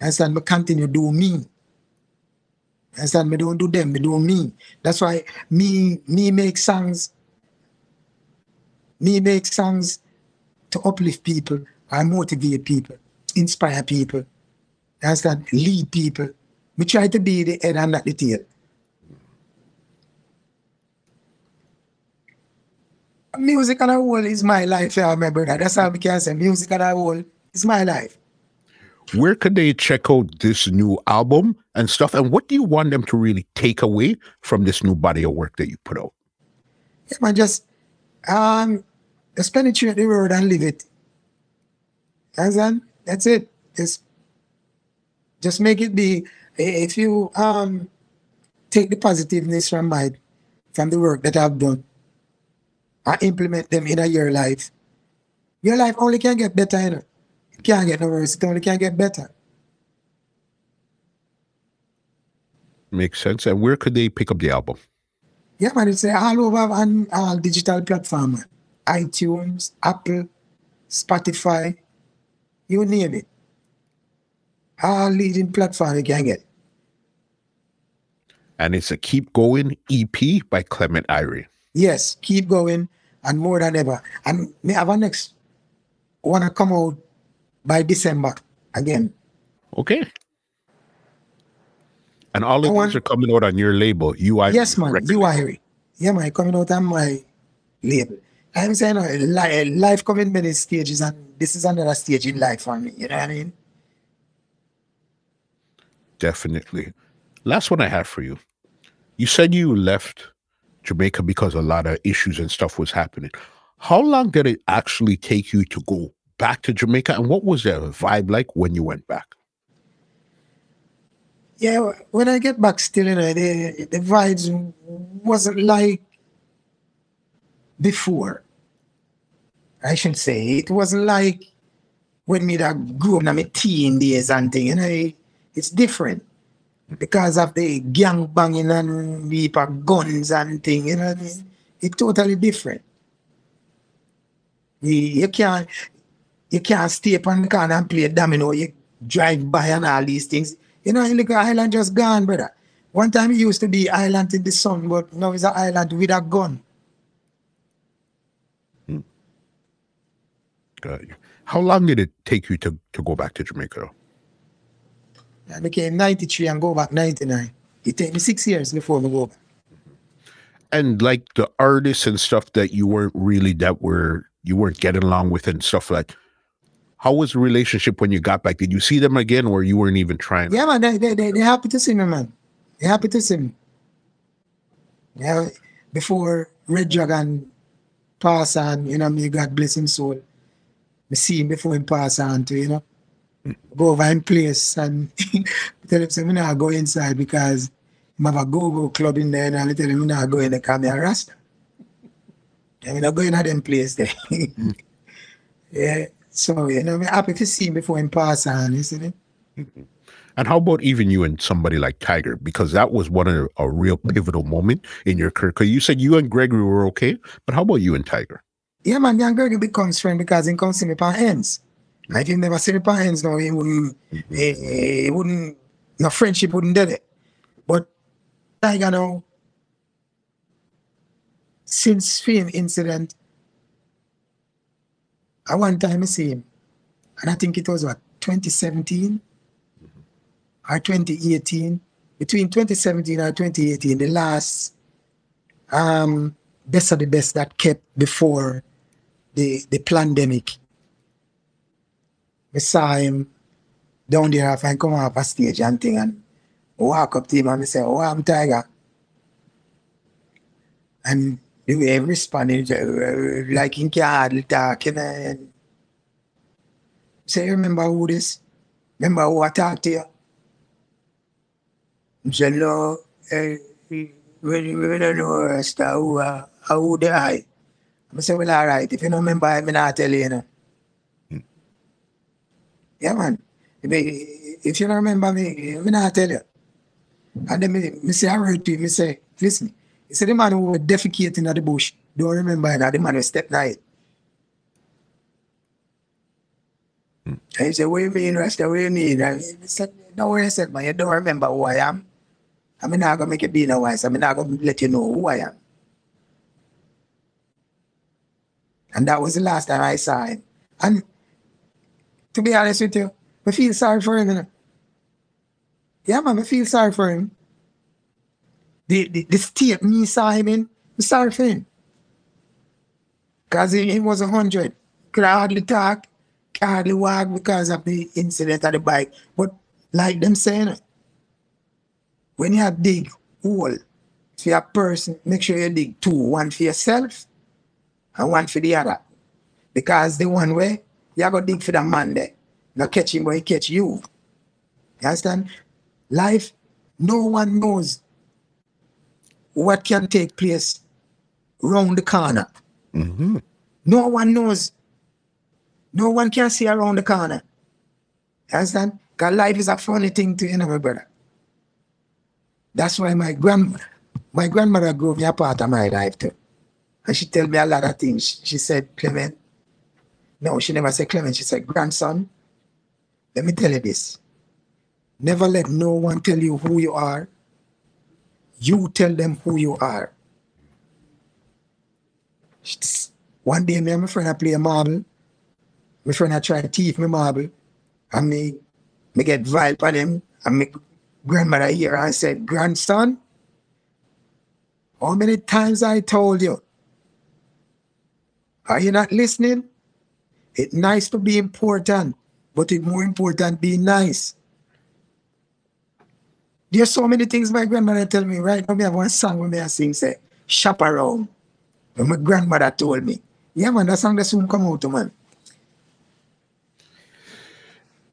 Understand? Me continue do me. Understand? Me don't do them, me do me. That's why me me make songs. Me make songs to uplift people, I motivate people, inspire people. Understand? Lead people. We try to be the head and not the tail. Music on a whole is my life, yeah, my brother. That's how we can say. Music on a whole is my life. Where could they check out this new album and stuff? And what do you want them to really take away from this new body of work that you put out? Yeah, man, just um just penetrate the word and live it. Understand? That's it. Just just make it be if you um take the positiveness from my from the work that I've done and implement them in your life, your life only can get better, you know. It can't get no worse, it only can get better. Makes sense. And where could they pick up the album? Yeah, man, it's uh, all over on all digital platforms. iTunes, Apple, Spotify, you name it. All leading platform you can get. And it's a Keep Going EP by Clement Irie. Yes, keep going and more than ever. And may have a next wanna come out by December again. Okay. And all of these are coming out on your label, UI. yes, man, are here. Yeah, man, coming out on my label. I'm saying li- eh, life come in many stages, and this is another stage in life for me. You know what I mean? Definitely. Last one I have for you. You said you left Jamaica because a lot of issues and stuff was happening. How long did it actually take you to go back to Jamaica, and what was the vibe like when you went back? Yeah, when I get back, still, you know, the the vibes wasn't like before. I should say it wasn't like when me that grew up in my teen days and thing. You know, it's different because of the gang banging and people guns and thing. You know, it's totally different. You, you can't you can't stay up on the corner and play domino. You drive by and all these things. You know, look island just gone, brother. One time it used to be island in the sun, but now it's an island with a gun. Hmm. Got you. How long did it take you to, to go back to Jamaica? I became 93 and go back 99. It took me six years before we go back. And like the artists and stuff that you weren't really that were you weren't getting along with and stuff like how was the relationship when you got back? Did you see them again or you weren't even trying? Yeah, man, they, they, they, they're happy to see me, man. They're happy to see me. Yeah, before Red Dragon pass on, you know, may God bless him soul. Me see him before him pass on to, you know, go over in place and tell him, say, me not go inside because I have a go-go club in there and I tell him, me not go in there because me Rasta. I'm not going to them place there. yeah. So, you know, I'm happy to see him before him pass on, isn't it? Mm-hmm. And how about even you and somebody like Tiger? Because that was one of the, a real pivotal moment in your career. Because you said you and Gregory were okay, but how about you and Tiger? Yeah, man, and Gregory becomes friend because he comes see me on ends. If he never see me on ends, no, he wouldn't, he, he wouldn't, no friendship wouldn't do it. But Tiger now, since film incident, I one time I see him, and I think it was what 2017 or 2018. Between 2017 and 2018, the last um best of the best that kept before the the pandemic. I saw him down there if I come off a stage and thing and walk up to him and I say, Oh, I'm Tiger. And the way he responded, uh, like he can hardly talk, you. And say, remember who this? Remember who I talked to you? Said, no, uh, we, we don't know of who, uh, who they are. I said, well, all right, if you don't remember, I'm not tell you, you know. Hmm. Yeah, man. If, you don't remember me, I'm not tell you. And then me, me say, I heard to you, me say, listen, he said the man who was defecating at the bush, don't remember that the man who stepped night. Hmm. And he said, What do you mean, Rasta? What do you mean? And he said, No, I said, man, you don't remember who I am. I'm not gonna make it be no wise. I'm not gonna let you know who I am. And that was the last time I saw him. And to be honest with you, I feel sorry for him. You know? Yeah, man, I feel sorry for him the, the, the state me saw him in, I'm sorry for. Because he was a hundred. Could I hardly talk, could hardly walk because of the incident of the bike. But like them saying, when you dig hole for a person, make sure you dig two, one for yourself and one for the other. Because the one way, you go dig for the man there. Not catch him, but he catch you. You understand? Life, no one knows what can take place round the corner. Mm-hmm. No one knows. No one can see around the corner. Understand? Because life is a funny thing to you know, my brother. That's why my grand my grandmother grew me a part of my life too. And she tell me a lot of things. She said, Clement, no, she never said Clement. She said, grandson, let me tell you this. Never let no one tell you who you are you tell them who you are. One day, me and my friend I play a marble. My friend I try to thief me marble. And me, me get vile for him. And my grandmother here I said, grandson, how many times I told you? Are you not listening? It's nice to be important, but it's more important being nice. There's so many things my grandmother tell me right now. Me have one song when I sing say, shop around. And my grandmother told me. Yeah, man, that song that soon come out, to man.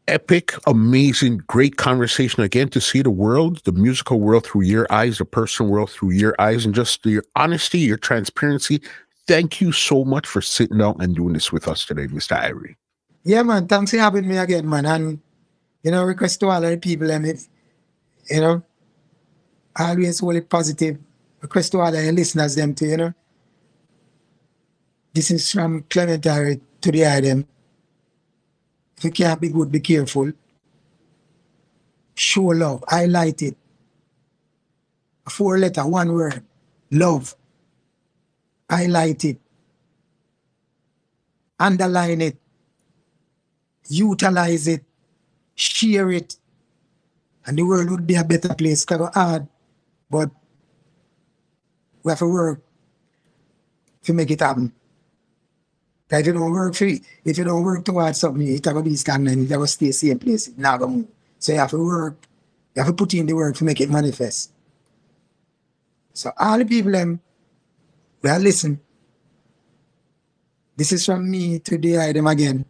Epic, amazing, great conversation again to see the world, the musical world through your eyes, the personal world through your eyes, and just your honesty, your transparency. Thank you so much for sitting down and doing this with us today, Mr. Irie. Yeah, man. Thanks for having me again, man. And you know, request to all the people, and if you know, always hold it positive. Request to all the listeners, them too, you know. This is from Clement Irie to the item. If you can't be good, be careful. Show love. Highlight it. Four letter, one word. Love. Highlight it. Underline it. Utilize it. Share it. And the world would be a better place. Kind of hard. But we have to work to make it happen. If you don't work for it, if you don't work towards something, going to be it's going to stay the same place, it's not going. So you have to work, you have to put in the work to make it manifest. So all the people them, well listen. This is from me to the item again.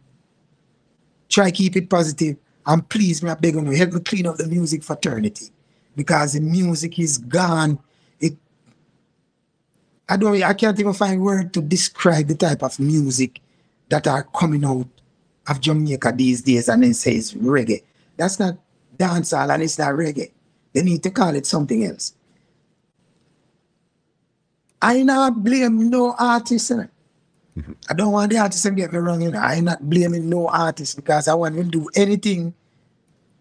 Try keep it positive and please me I beg you help me clean up the music fraternity. Because the music is gone. It I don't I can't even find word to describe the type of music that are coming out of Jamaica these days and then says reggae. That's not dancehall and it's not reggae. They need to call it something else. I not blame no artist. Eh. I don't want the artist to get me wrong. You know? I not blaming no artist because I want them to do anything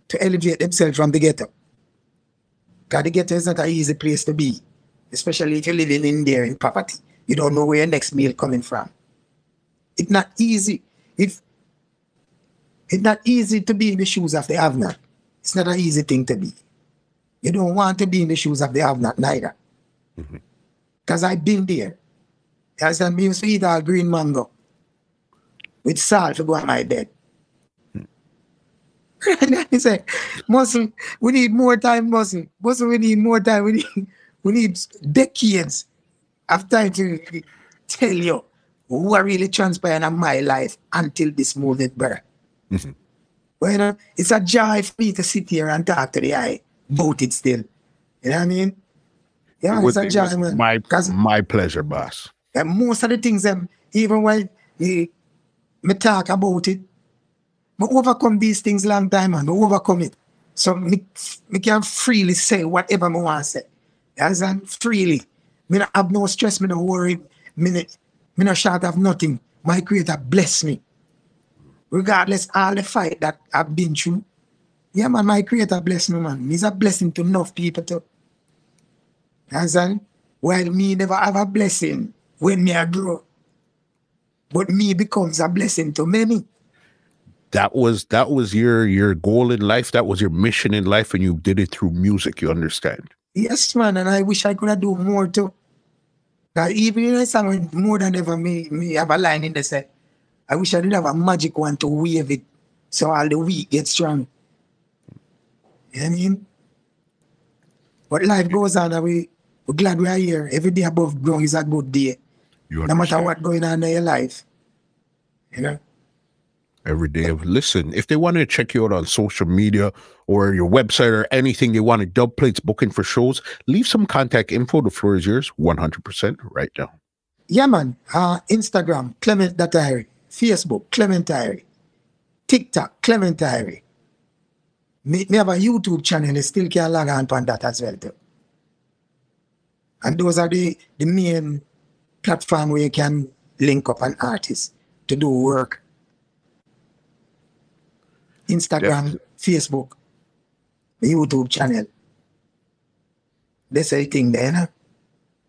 to elevate themselves from the ghetto. Because the ghetto is not an easy place to be, especially if you're living in there in poverty. You don't know where your next meal coming from. It's not easy. If it's not easy to be in the shoes of the have not. It's not an easy thing to be. You don't want to be in the shoes of the have not neither. Because I've been there. You understand? Me used to eat all green mango with salt to go on my bed. he said, Muscle, we need more time, Muscle. Muscle, we need more time. We need, we need decades of time to tell you what really transpired in my life until this moment, brother. Mm-hmm. Well, you know, it's a joy for me to sit here and talk to the eye about it still. You know what I mean? Yeah, It it's a joy, my, my pleasure, boss. And most of the things them, even when me, me talk about it, me overcome these things long time and me overcome it. So me, can freely say whatever me want to say. You understand? Freely. Me not have no stress, me no worry, me, me not short of nothing. My creator bless me. Regardless all the fight that I've been through. Yeah, man, my creator bless me, man. He's a blessing to enough people too. You understand? While me never have a blessing when me I grow. But me becomes a blessing to many. That was that was your your goal in life. That was your mission in life, and you did it through music. You understand? Yes, man, and I wish I could have do more too. That even in a song more than ever, me, me have a line in the set. I wish I did have a magic one to wave it so all the weak get strong. You know what I mean? But life goes on and we, we're glad we are here. Every day above ground is a good day. You No matter understand? what going on in your life. You know? every day. Of listen, if they want to check you out on social media or your website or anything, they want to dub plates booking for shows, leave some contact info. The floor is yours, 100% right now. Yeah, man. Uh, Instagram, Clement Irie. Facebook, Clement Irie. TikTok, Clement Irie. Me, me have a YouTube channel, I still can log on on that as well too. And those are the, the main platform where you can link up an artist to do work. Instagram, Facebook, YouTube channel. That's everything there, you know?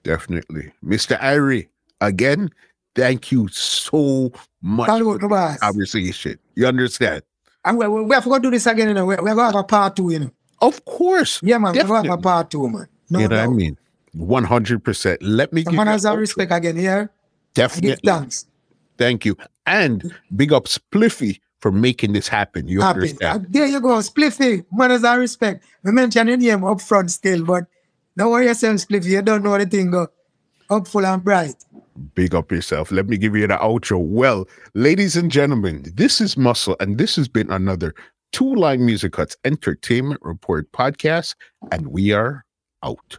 Definitely. Mr. Irie, again, thank you so much Follow for the conversation. You understand? And we, we, we have to go do this again, you know. We, we're going to have a part two, you know. Of course. Yeah, man, we're going to have a part two, man. No, you know what I mean? 100%. Let me man has a outro. respect again here. Definitely. thanks. Thank you. And big up Spliffy for making this happen. You Happy. understand? Uh, there you go, Spliffy. Manners and respect. We mentioned your name up front still, but don't worry yourself, Spliffy. You don't know the thing go up full and bright. Big up yourself. Let me give you the outro. Well, ladies and gentlemen, this is Muscle, and this has been another Two Line Music Cuts Entertainment Report podcast, and we are out.